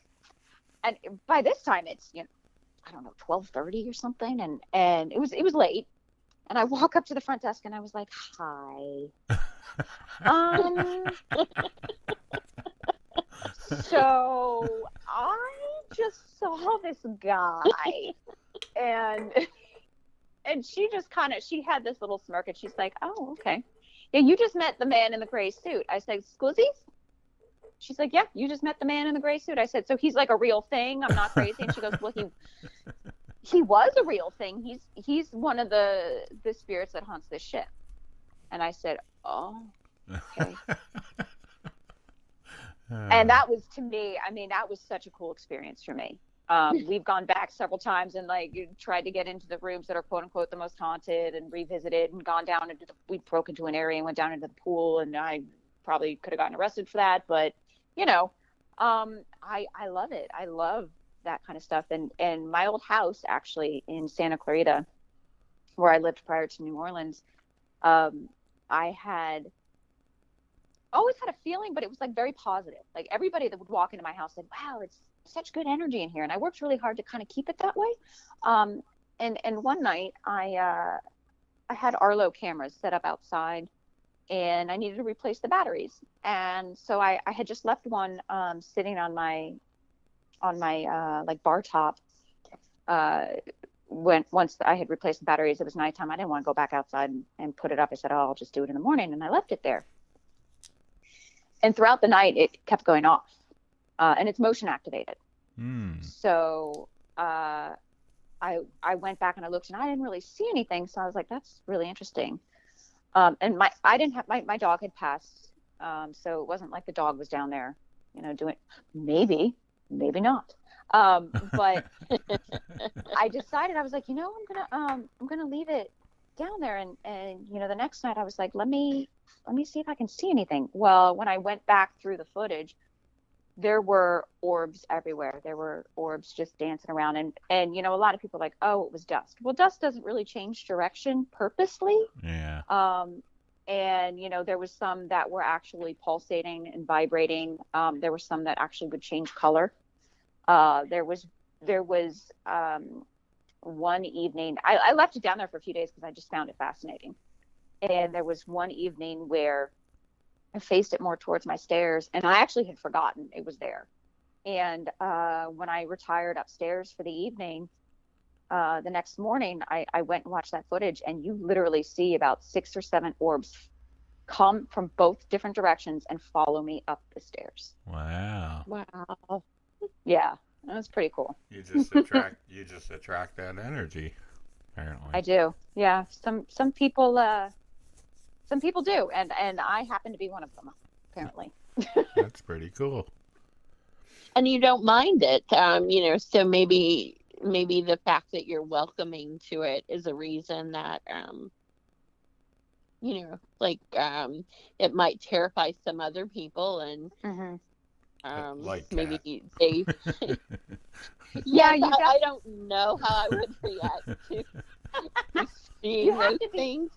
and by this time it's you know I don't know twelve thirty or something, and and it was it was late, and I walk up to the front desk and I was like, hi, um, so I just saw this guy, and and she just kind of she had this little smirk and she's like, oh okay, yeah you just met the man in the gray suit. I said, Squizzies? She's like, yeah, you just met the man in the gray suit. I said, so he's like a real thing. I'm not crazy. And she goes, well, he he was a real thing. He's he's one of the the spirits that haunts this ship. And I said, oh, okay. Uh. and that was to me. I mean, that was such a cool experience for me. Um, we've gone back several times and like tried to get into the rooms that are quote unquote the most haunted and revisited and gone down into the, we broke into an area and went down into the pool and I probably could have gotten arrested for that, but you know, um, I I love it. I love that kind of stuff. And and my old house actually in Santa Clarita, where I lived prior to New Orleans, um, I had always had a feeling, but it was like very positive. Like everybody that would walk into my house said, "Wow, it's such good energy in here," and I worked really hard to kind of keep it that way. Um, and and one night I uh, I had Arlo cameras set up outside and I needed to replace the batteries. And so I, I had just left one um, sitting on my on my uh, like bar top. Uh, when once I had replaced the batteries, it was nighttime. I didn't want to go back outside and, and put it up. I said, "Oh, I'll just do it in the morning," and I left it there. And throughout the night, it kept going off, uh, and it's motion activated. Mm. So uh, I I went back and I looked, and I didn't really see anything. So I was like, "That's really interesting." Um, and my I didn't have my, my dog had passed, um, so it wasn't like the dog was down there, you know, doing maybe, maybe not. Um, but I decided I was like, you know, I'm gonna um, I'm gonna leave it down there, and and you know, the next night I was like, let me let me see if I can see anything. Well, when I went back through the footage, there were orbs everywhere. There were orbs just dancing around, and and you know, a lot of people are like, oh, it was dust. Well, dust doesn't really change direction purposely. Yeah. Um, and you know, there was some that were actually pulsating and vibrating. Um, there were some that actually would change color. Uh, there was there was um, one evening. I, I left it down there for a few days because I just found it fascinating. And there was one evening where I faced it more towards my stairs, and I actually had forgotten it was there. And uh, when I retired upstairs for the evening, uh, the next morning, I, I went and watched that footage, and you literally see about six or seven orbs come from both different directions and follow me up the stairs. Wow. Wow. Yeah, that was pretty cool. You just attract you just attract that energy. Apparently. I do. Yeah, some some people uh, some people do, and and I happen to be one of them, apparently. That's pretty cool. And you don't mind it, um, you know. So maybe maybe the fact that you're welcoming to it is a reason that um you know like um it might terrify some other people and Mm-hmm. um Like maybe cat. they Yeah, yeah you I, got- I don't know how i would react to, to seeing You have those to be- things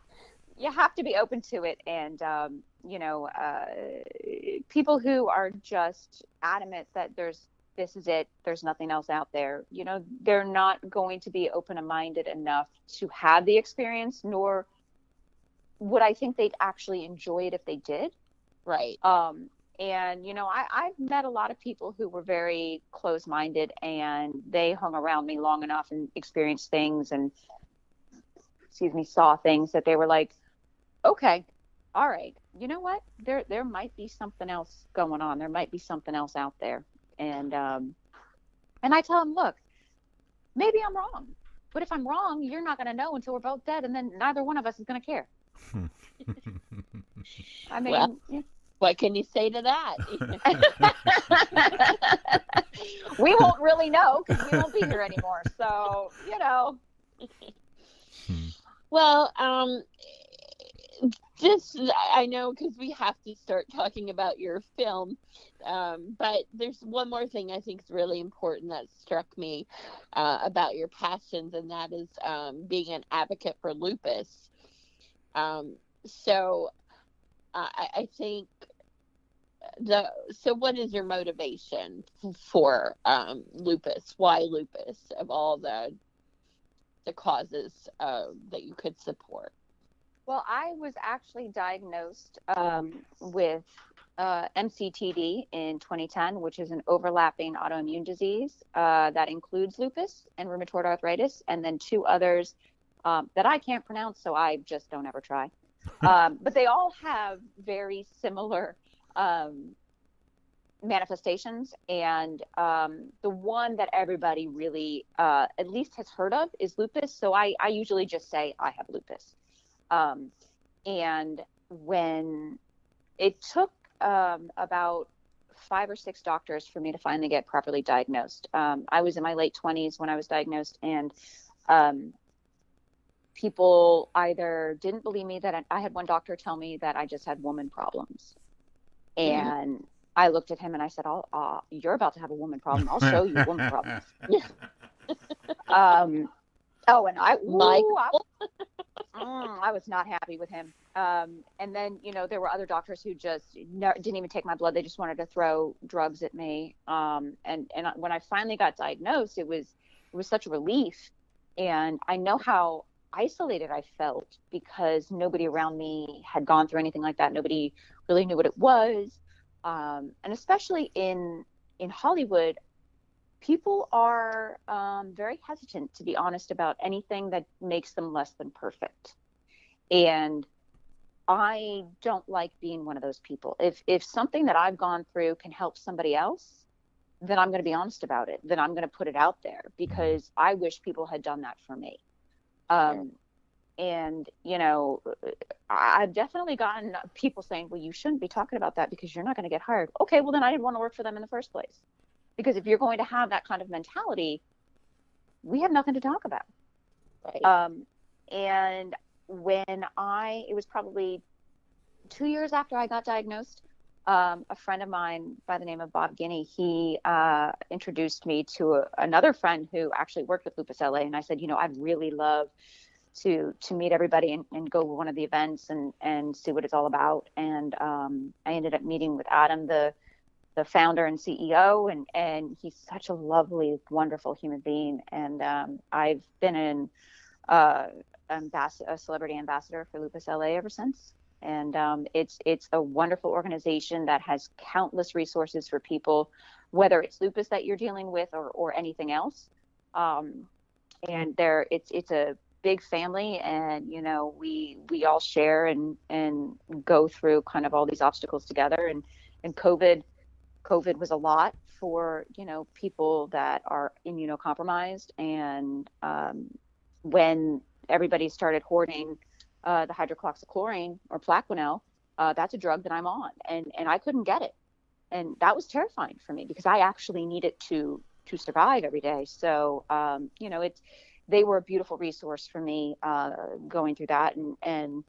you have to be open to it and um, you know uh, people who are just adamant that there's this is it there's nothing else out there you know they're not going to be open-minded enough to have the experience nor would i think they'd actually enjoy it if they did. Right. Um, and you know I, i've met a lot of people who were very close-minded and they hung around me long enough and experienced things and excuse me saw things that they were like okay. All right. You know what? There there might be something else going on. There might be something else out there. And um and i tell them look maybe i'm wrong. But if i'm wrong you're not going to know until we're both dead and then neither one of us is going to care. I mean Well- yeah. what can you say to that? We won't really know because we won't be here anymore. So, you know, Well, um, just I know because we have to start talking about your film, um, but there's one more thing I think is really important that struck me uh, about your passions, and that is um, being an advocate for lupus. Um, so, uh, I, I think the so what is your motivation for um, lupus? Why lupus of all the the causes uh, that you could support? Well, I was actually diagnosed um, with uh, MCTD in 2010, which is an overlapping autoimmune disease uh, that includes lupus and rheumatoid arthritis, and then two others um, that I can't pronounce, so I just don't ever try. Um, but they all have very similar um, manifestations, and um, the one that everybody really uh, at least has heard of is lupus. So I, I usually just say I have lupus. Um, and when it took um, about five or six doctors for me to finally get properly diagnosed. Um, I was in my late 20s when I was diagnosed, and um, people either didn't believe me that I, I had one doctor tell me that I just had woman problems. And I looked at him and I said, oh, uh, You're about to have a woman problem. I'll show you woman problems. Um, oh, and I, ooh, I, Michael? Mm, I was not happy with him. Um, and then, you know, there were other doctors who just no, didn't even take my blood. They just wanted to throw drugs at me. Um, and and when I finally got diagnosed, it was it was such a relief. And I know how isolated I felt because nobody around me had gone through anything like that. Nobody really knew what it was. Um, and especially in in Hollywood, people are um, very hesitant to be honest about anything that makes them less than perfect. And i don't like being one of those people. If if something that i've gone through can help somebody else then i'm going to be honest about it. Then i'm going to put it out there because i wish people had done that for me. Um, and you know I- i've definitely gotten people saying well you shouldn't be talking about that because you're not going to get hired. Okay well then i didn't want to work for them in the first place because if you're going to have that kind of mentality we have nothing to talk about Right. um, and when i it was probably two years after i got diagnosed um, a friend of mine by the name of bob guinea he uh, introduced me to a, another friend who actually worked with lupus la and i said you know i'd really love to to meet everybody and, and go to one of the events and and see what it's all about and um, i ended up meeting with adam the the founder and CEO, and and he's such a lovely, wonderful human being. And um, I've been an uh, a celebrity ambassador for Lupus LA ever since. And um, it's it's a wonderful organization that has countless resources for people, whether it's lupus that you're dealing with or or anything else. Um, and there, it's it's a big family, and you know we we all share and and go through kind of all these obstacles together. And and COVID COVID was a lot for you know people that are immunocompromised, and um, when everybody started hoarding uh, the hydroxychloroquine or Plaquenil, uh, that's a drug that I'm on, and and I couldn't get it, and that was terrifying for me because I actually needed to to survive every day. So um, you know, it's they were a beautiful resource for me uh, going through that, and and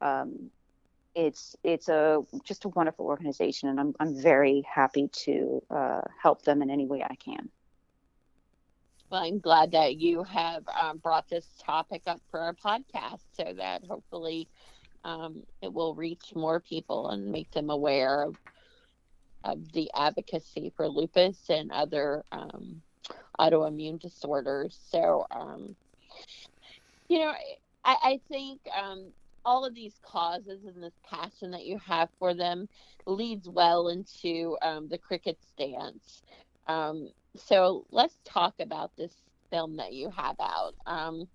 um, it's it's a just a wonderful organization, and I'm I'm very happy to uh, help them in any way I can. Well, I'm glad that you have um, brought this topic up for our podcast, so that hopefully um, it will reach more people and make them aware of of the advocacy for lupus and other um, autoimmune disorders. So, um, you know, I, I think um, all of these causes and this passion that you have for them leads well into um, the cricket's dance. Um, so let's talk about this film that you have out. Um,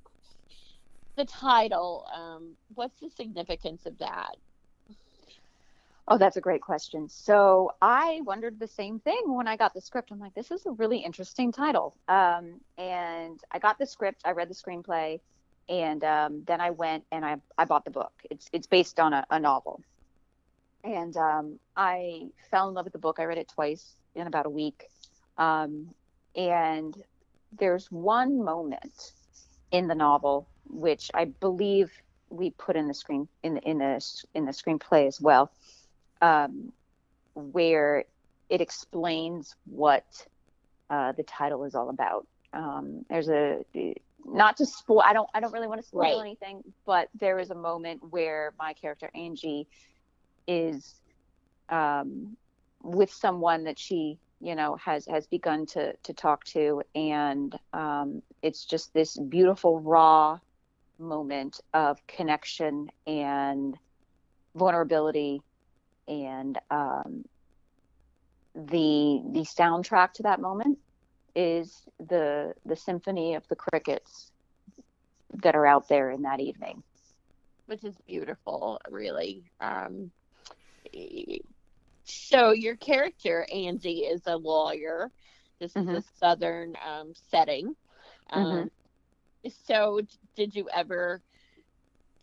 the title, um, what's the significance of that? Oh, that's a great question. So I wondered the same thing when I got the script. I'm like, this is a really interesting title. Um, and I got the script, I read the screenplay, and um, then I went and I, I bought the book. It's it's based on a, a novel, and um, I fell in love with the book. I read it twice in about a week, um, and there's one moment in the novel which I believe we put in the screen in the in the in the screenplay as well, um, where it explains what uh, the title is all about. Um, there's a not to spoil. I don't. I don't really want to spoil Right. anything, but there is a moment where my character Angie is um, with someone that she, you know, has has begun to to talk to, and um, it's just this beautiful raw moment of connection and vulnerability, and um, the the soundtrack to that moment is the the symphony of the crickets that are out there in that evening. which is beautiful, really. Um, so your character Angie is a lawyer. This Mhm. is a southern um, setting. Um, So did you ever?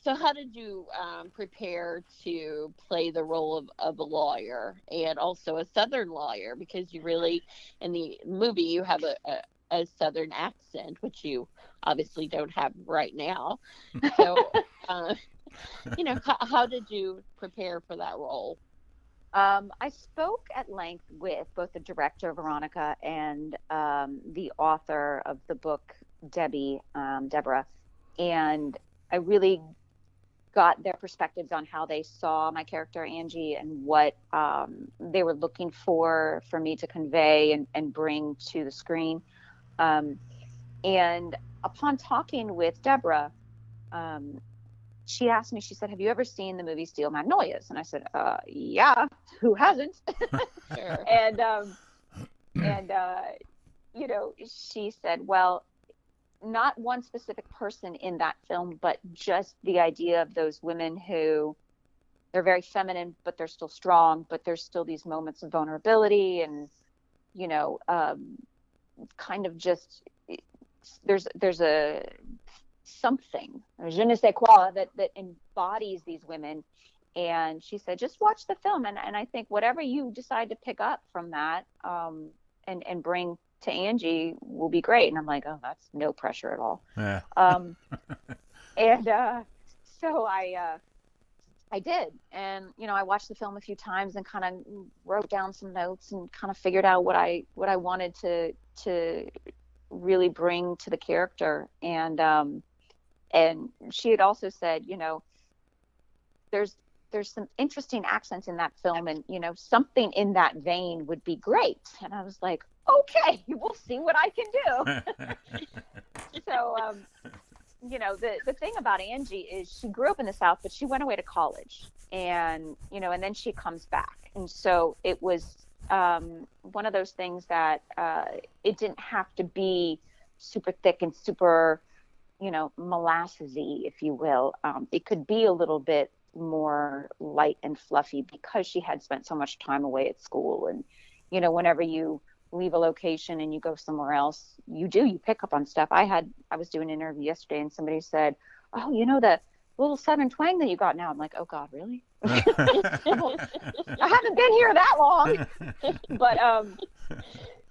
So how did you um, prepare to play the role of, of a lawyer and also a southern lawyer? Because you really, in the movie, you have a, a, a southern accent, which you obviously don't have right now. So. uh, you know, how, how did you prepare for that role? Um, I spoke at length with both the director Veronica and um, the author of the book Debbie um, Deborah, and I really got their perspectives on how they saw my character Angie and what um, they were looking for for me to convey and, and bring to the screen. Um, and upon talking with Deborah, um, she asked me, she said, Have you ever seen the movie Steel Magnolias? And I said, uh, Yeah, who hasn't? Sure. and um, and uh, you know, she said, Well, not one specific person in that film, but just the idea of those women who they're very feminine, but they're still strong, but there's still these moments of vulnerability and you know, um, kind of just there's there's a something, je ne sais quoi, that that embodies these women. And she said, just watch the film, and and I think whatever you decide to pick up from that, um, and and bring to Angie will be great. And I'm like, oh, that's no pressure at all. Yeah. Um, and uh, so I uh, I did, and you know, I watched the film a few times and kind of wrote down some notes and kind of figured out what I what I wanted to to really bring to the character. And um, and she had also said, you know, there's there's some interesting accents in that film, and you know, something in that vein would be great. And I was like, okay, we'll see what I can do. So um, you know the the thing about Angie is she grew up in the South, but she went away to college, and you know, and then she comes back, and so it was um, one of those things that uh, it didn't have to be super thick and super, you know, molassesy, if you will. Um, it could be a little bit more light and fluffy because she had spent so much time away at school, and you know, whenever you leave a location and you go somewhere else, you do you pick up on stuff. I had I was doing an interview yesterday and somebody said, "Oh, you know the little southern twang that you got now." I'm like, "Oh God, really? I haven't been here that long." but um,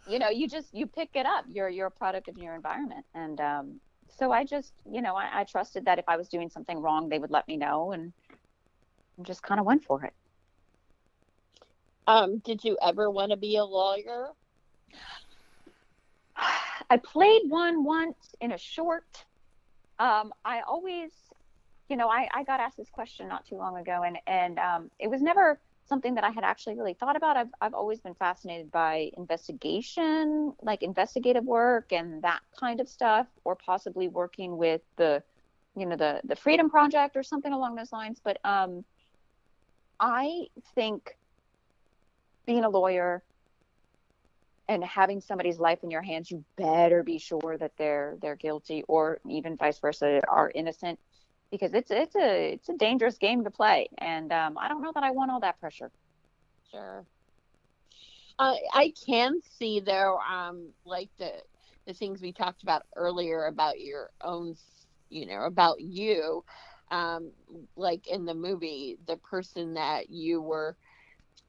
you know, you just you pick it up. You're you're a product of your environment, and um, so I just you know I, I trusted that if I was doing something wrong, they would let me know, and just kind of went for it. Um, did you ever want to be a lawyer? I played one once in a short. Um, I always, you know, I, I got asked this question not too long ago, and and um, it was never something that I had actually really thought about. I've I've always been fascinated by investigation, like investigative work and that kind of stuff, or possibly working with the, you know, the the Freedom Project or something along those lines. But um, I think being a lawyer and having somebody's life in your hands, you better be sure that they're they're guilty or even vice versa are innocent because it's it's a it's a dangerous game to play, and um, I don't know that I want all that pressure. Sure. Uh, I can see though, um, like the the things we talked about earlier about your own, you know, about you, um, like in the movie, the person that you were,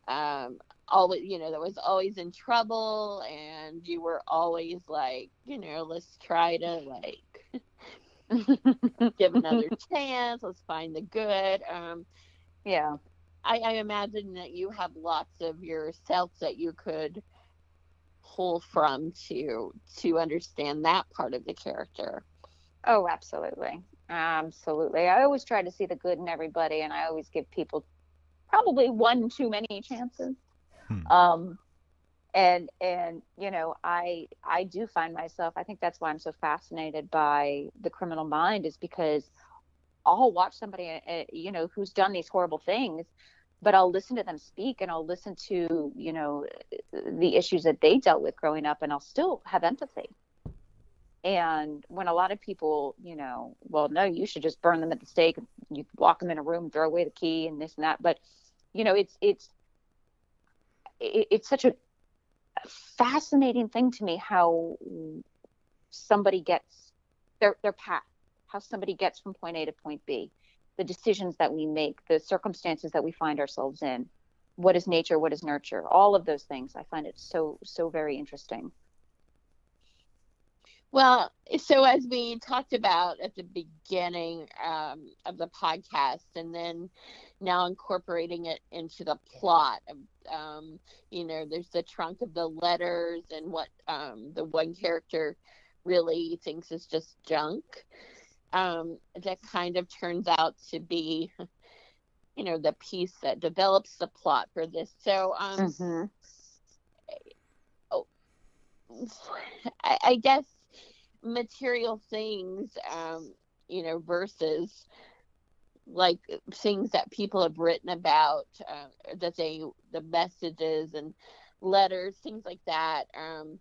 um, always, you know, that was always in trouble, and you were always like, you know, let's try to like give another chance. Let's find the good. Um, yeah, I, I imagine that you have lots of yourself that you could pull from to to understand that part of the character. Oh, absolutely, absolutely. I always try to see the good in everybody, and I always give people probably one too many chances. Hmm. Um, and and you know i i do find myself i think that's why i'm so fascinated by the criminal mind is because i'll watch somebody uh, you know who's done these horrible things but i'll listen to them speak and i'll listen to you know the issues that they dealt with growing up and i'll still have empathy and when a lot of people you know well no you should just burn them at the stake you lock them in a room throw away the key and this and that but you know it's it's it's such a fascinating thing to me how somebody gets their their path, how somebody gets from point A to point B, the decisions that we make, the circumstances that we find ourselves in, what is nature, what is nurture, all of those things. I find it so so very interesting. Well, so as we talked about at the beginning um, of the podcast, and then now incorporating it into the plot of, um, you know, there's the trunk of the letters and what um, the one character really thinks is just junk. Um, that kind of turns out to be, you know, the piece that develops the plot for this. So, um, mm-hmm. oh, I, I guess material things, um, you know, versus like things that people have written about uh, that they the messages and letters things like that um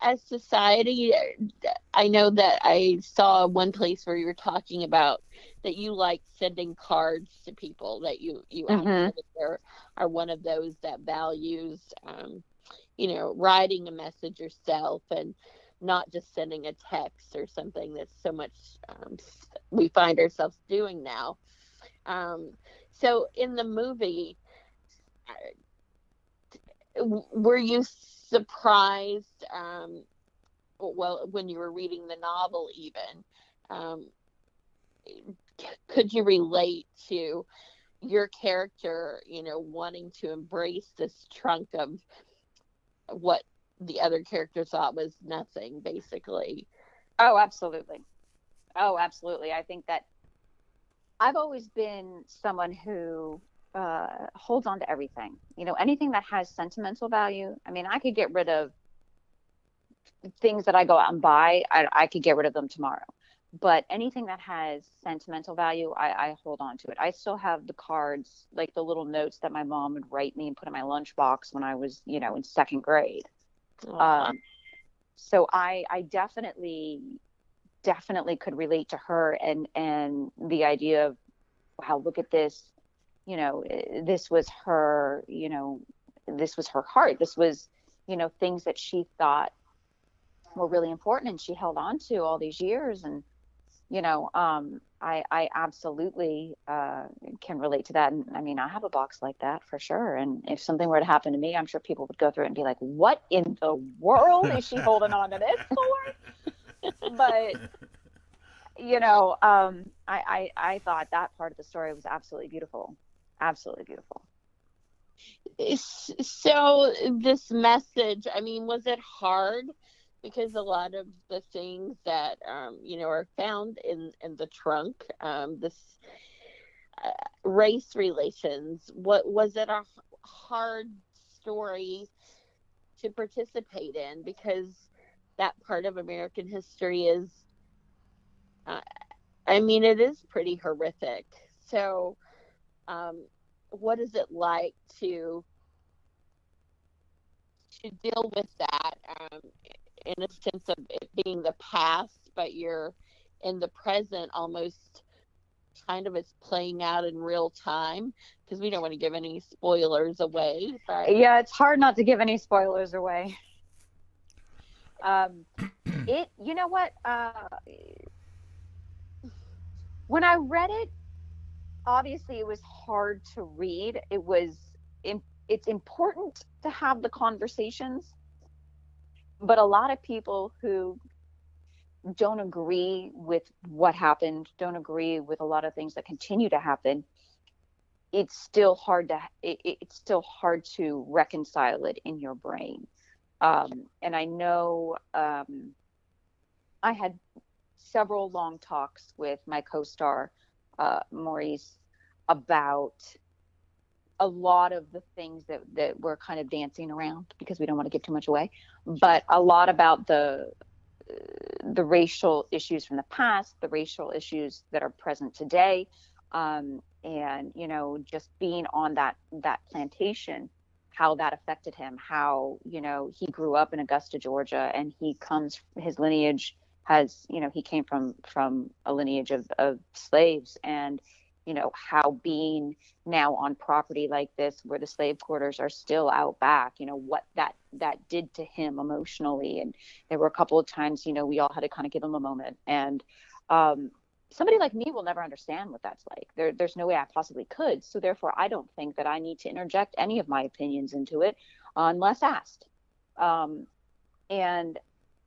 as society i know that i saw one place where you were talking about that you like sending cards to people that you you mm-hmm. are, are one of those that values um you know writing a message yourself and not just sending a text or something that's so much um, we find ourselves doing now. Um, so in the movie, uh, were you surprised? Um, well, when you were reading the novel, even um, could you relate to your character, you know, wanting to embrace this trunk of what the other character thought was nothing, basically. Oh, absolutely. Oh, absolutely. I think that I've always been someone who uh, holds on to everything. You know, anything that has sentimental value. I mean, I could get rid of things that I go out and buy. I, I could get rid of them tomorrow. But anything that has sentimental value, I, I hold on to it. I still have the cards, like the little notes that my mom would write me and put in my lunchbox when I was, you know, in second grade. Um, so I, I definitely, definitely could relate to her and and the idea of, wow, look at this, you know, this was her, you know, this was her heart. This was, you know, things that she thought were really important and she held on to all these years and you know, um, I, I absolutely uh, can relate to that. And I mean, I have a box like that for sure. And if something were to happen to me, I'm sure people would go through it and be like, what in the world is she holding on to this for? but, you know, um, I, I, I thought that part of the story was absolutely beautiful. Absolutely beautiful. So, this message, I mean, was it hard? Because a lot of the things that um, you know are found in in the trunk um, this uh, race relations what was it a hard story to participate in? Because that part of american history is uh, i mean it is pretty horrific. So um, what is it like to to deal with that um, in a sense of it being the past, but you're in the present almost kind of it's playing out in real time because we don't want to give any spoilers away. But... Yeah, it's hard not to give any spoilers away. Um, it, you know what? Uh, when I read it, obviously it was hard to read. It was, it's important to have the conversations but a lot of people who don't agree with what happened, don't agree with a lot of things that continue to happen, it's still hard to it, it's still hard to reconcile it in your brain. Um, and I know um, I had several long talks with my co-star uh, Maurice about a lot of the things that that we're kind of dancing around because we don't want to give too much away but a lot about the the racial issues from the past the racial issues that are present today um, and you know just being on that that plantation how that affected him how you know he grew up in augusta georgia and he comes his lineage has you know he came from from a lineage of, of slaves and you know how being now on property like this where the slave quarters are still out back you know what that that did to him emotionally. And there were a couple of times you know we all had to kind of give him a moment. And um, somebody like me will never understand what that's like. There, there's no way i possibly could. So therefore i don't think that i need to interject any of my opinions into it unless asked. Um, and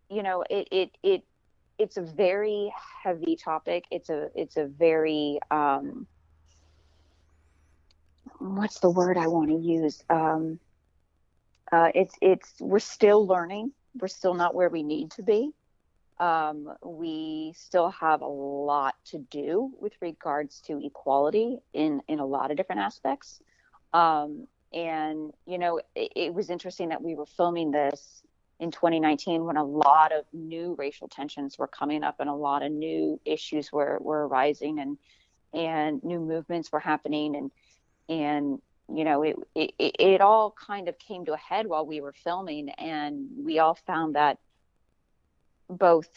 you know it it it it's a very heavy topic. It's a it's a very um, what's the word I want to use? Um, uh, it's it's we're still learning. We're still not where we need to be. Um, we still have a lot to do with regards to equality in in a lot of different aspects. Um, and you know, it, it was interesting that we were filming this in 2019 when a lot of new racial tensions were coming up and a lot of new issues were, were arising and and new movements were happening and and you know it, it it all kind of came to a head while we were filming and we all found that both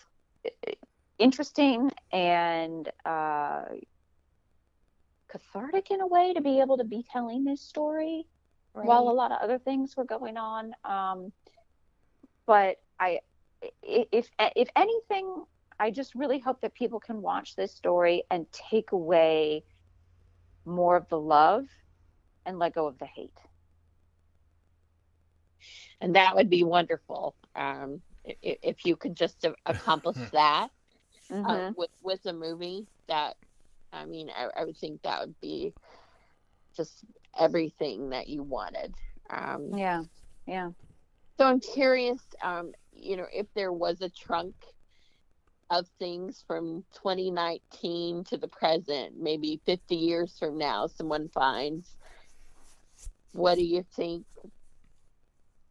interesting and uh, cathartic in a way to be able to be telling this story right. while a lot of other things were going on um, but I, if if anything, I just really hope that people can watch this story and take away more of the love and let go of the hate. And that would be wonderful um, if, if, you could just accomplish that uh, mm-hmm. uh, with with a movie. That I mean, I, I, would think that would be just everything that you wanted. Um, yeah, yeah. So I'm curious, um, you know, if there was a trunk of things from 2019 to the present, maybe 50 years from now, someone finds. What do you think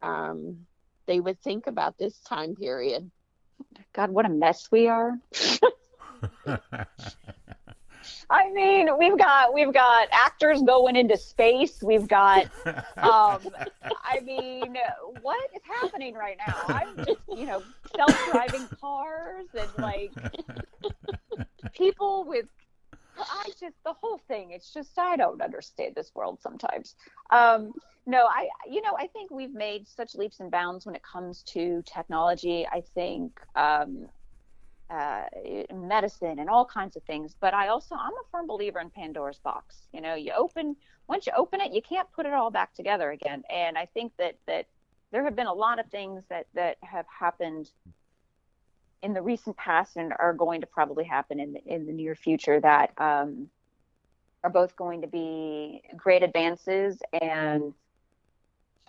um, they would think about this time period? God, what a mess we are. I mean, we've got we've got actors going into space. We've got, um, I mean, what is happening right now? I'm just, you know, self-driving cars and like people with. I just the whole thing. It's just I don't understand this world sometimes. Um, no, I you know I think we've made such leaps and bounds when it comes to technology. I think um, uh, medicine and all kinds of things. But I also I'm a firm believer in Pandora's box. You know, you open once you open it, you can't put it all back together again. And I think that that there have been a lot of things that that have happened in the recent past and are going to probably happen in the, in the near future that um, are both going to be great advances and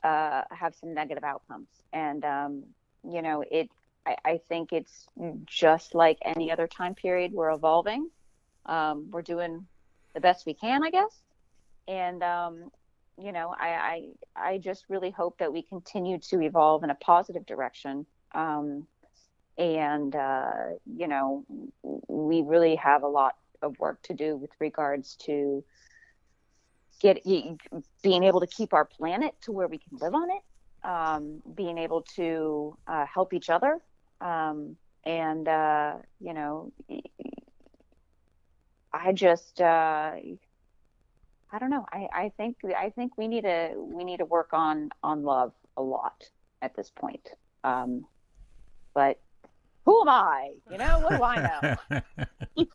uh, have some negative outcomes. And um, you know, it. I, I, think it's just like any other time period. We're evolving. Um, we're doing the best we can, I guess. And um, you know, I, I I just really hope that we continue to evolve in a positive direction. Um, and uh, you know, we really have a lot of work to do with regards to get being able to keep our planet to where we can live on it, um, being able to uh, help each other, um, and uh, you know, I just uh, I don't know. I, I think I think we need to we need to work on on love a lot at this point. Um, but who am I? You know, what do I know?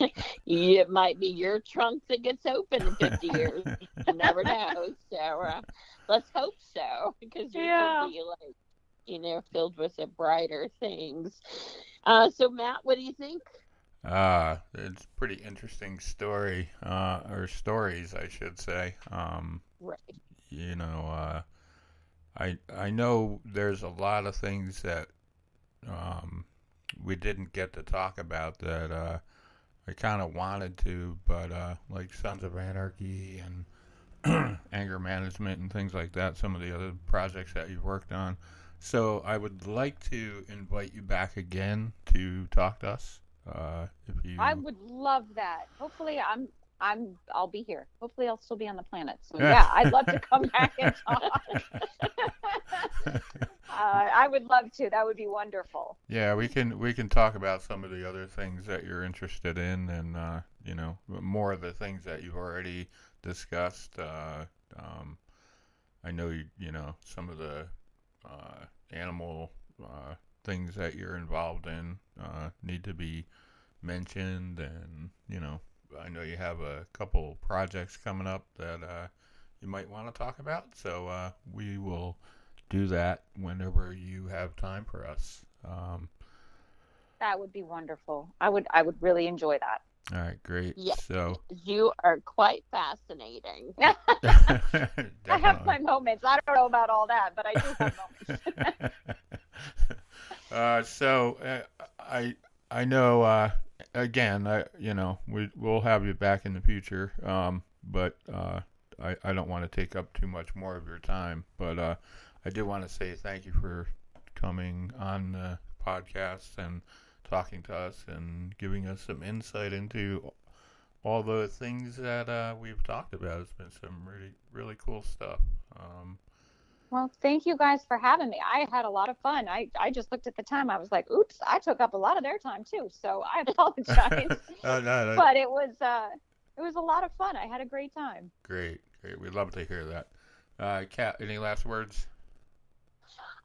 it might be your trunk that gets open in 50 years. you never know. So uh, let's hope so, because you're yeah. be like, you know, filled with the brighter things. Uh, so Matt, what do you think? Uh, it's a pretty interesting story, uh, or stories, I should say. Um, right. You know, uh, I I know there's a lot of things that um, we didn't get to talk about that uh, I kind of wanted to, but uh, like Sons of Anarchy and anger management and things like that, some of the other projects that you've worked on. So I would like to invite you back again to talk to us. Uh, if you, I would love that. Hopefully, I'm I'm I'll be here. Hopefully, I'll still be on the planet. So yeah, I'd love to come back and talk. uh, I would love to. That would be wonderful. Yeah, we can we can talk about some of the other things that you're interested in, and uh, you know more of the things that you've already discussed. Uh, um, I know you you know some of the uh, animal uh, things that you're involved in uh, need to be mentioned, and you know I know you have a couple projects coming up that uh, you might want to talk about. So uh, we will do that whenever you have time for us. Um, that would be wonderful. I would I would really enjoy that. All right, great. Yes, so you are quite fascinating. I have my moments. I don't know about all that, but I do have moments. uh, so uh, I I know uh, again, I you know we we'll have you back in the future, um, but uh, I I don't want to take up too much more of your time. But uh, I do want to say thank you for coming on the podcast and talking to us and giving us some insight into all the things that uh, we've talked about. It's been some really really cool stuff. Um, well, thank you guys for having me. I had a lot of fun. I, I just looked at the time. I was like, oops, I took up a lot of their time too. So I apologize. oh, no, no. But it was uh, it was a lot of fun. I had a great time. Great, great. We'd love to hear that. Uh, Kat, any last words?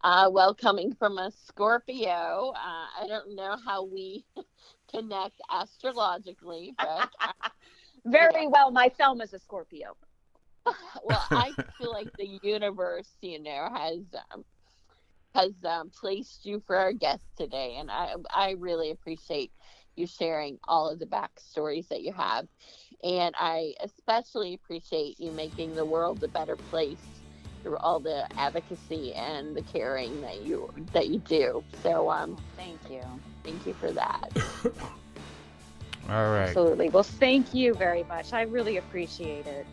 Uh, well, coming from a Scorpio, uh, I don't know how we connect astrologically, but very well. My film is a Scorpio. well, I feel like the universe, you know, has um, has um, placed you for our guest today, and I I really appreciate you sharing all of the backstories that you have, and I especially appreciate you making the world a better place through all the advocacy and the caring that you that you do. So um, thank you, thank you for that. all right. Absolutely. Well, thank you very much. I really appreciate it.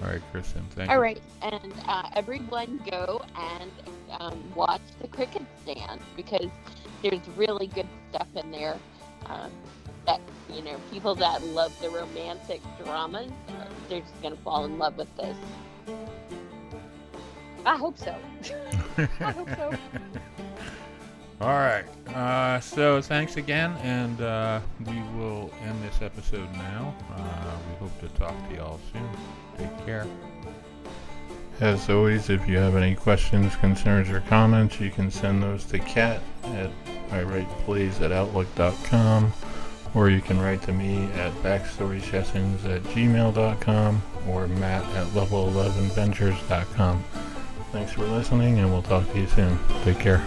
All right, Kristen. Thank All you. All right, and uh, everyone go and um, watch the Cricket dance because there's really good stuff in there. Um, that you know, people that love the romantic dramas, uh, they're just gonna fall in love with this. I hope so. I hope so. All right. Uh, so thanks again, and uh, we will end this episode now. Uh, we hope to talk to you all soon. Take care. As always, if you have any questions, concerns, or comments, you can send those to Kat at iWritePlays at Outlook.com or you can write to me at backstorysessions at gmail.com or matt at level11ventures.com. Thanks for listening, and we'll talk to you soon. Take care.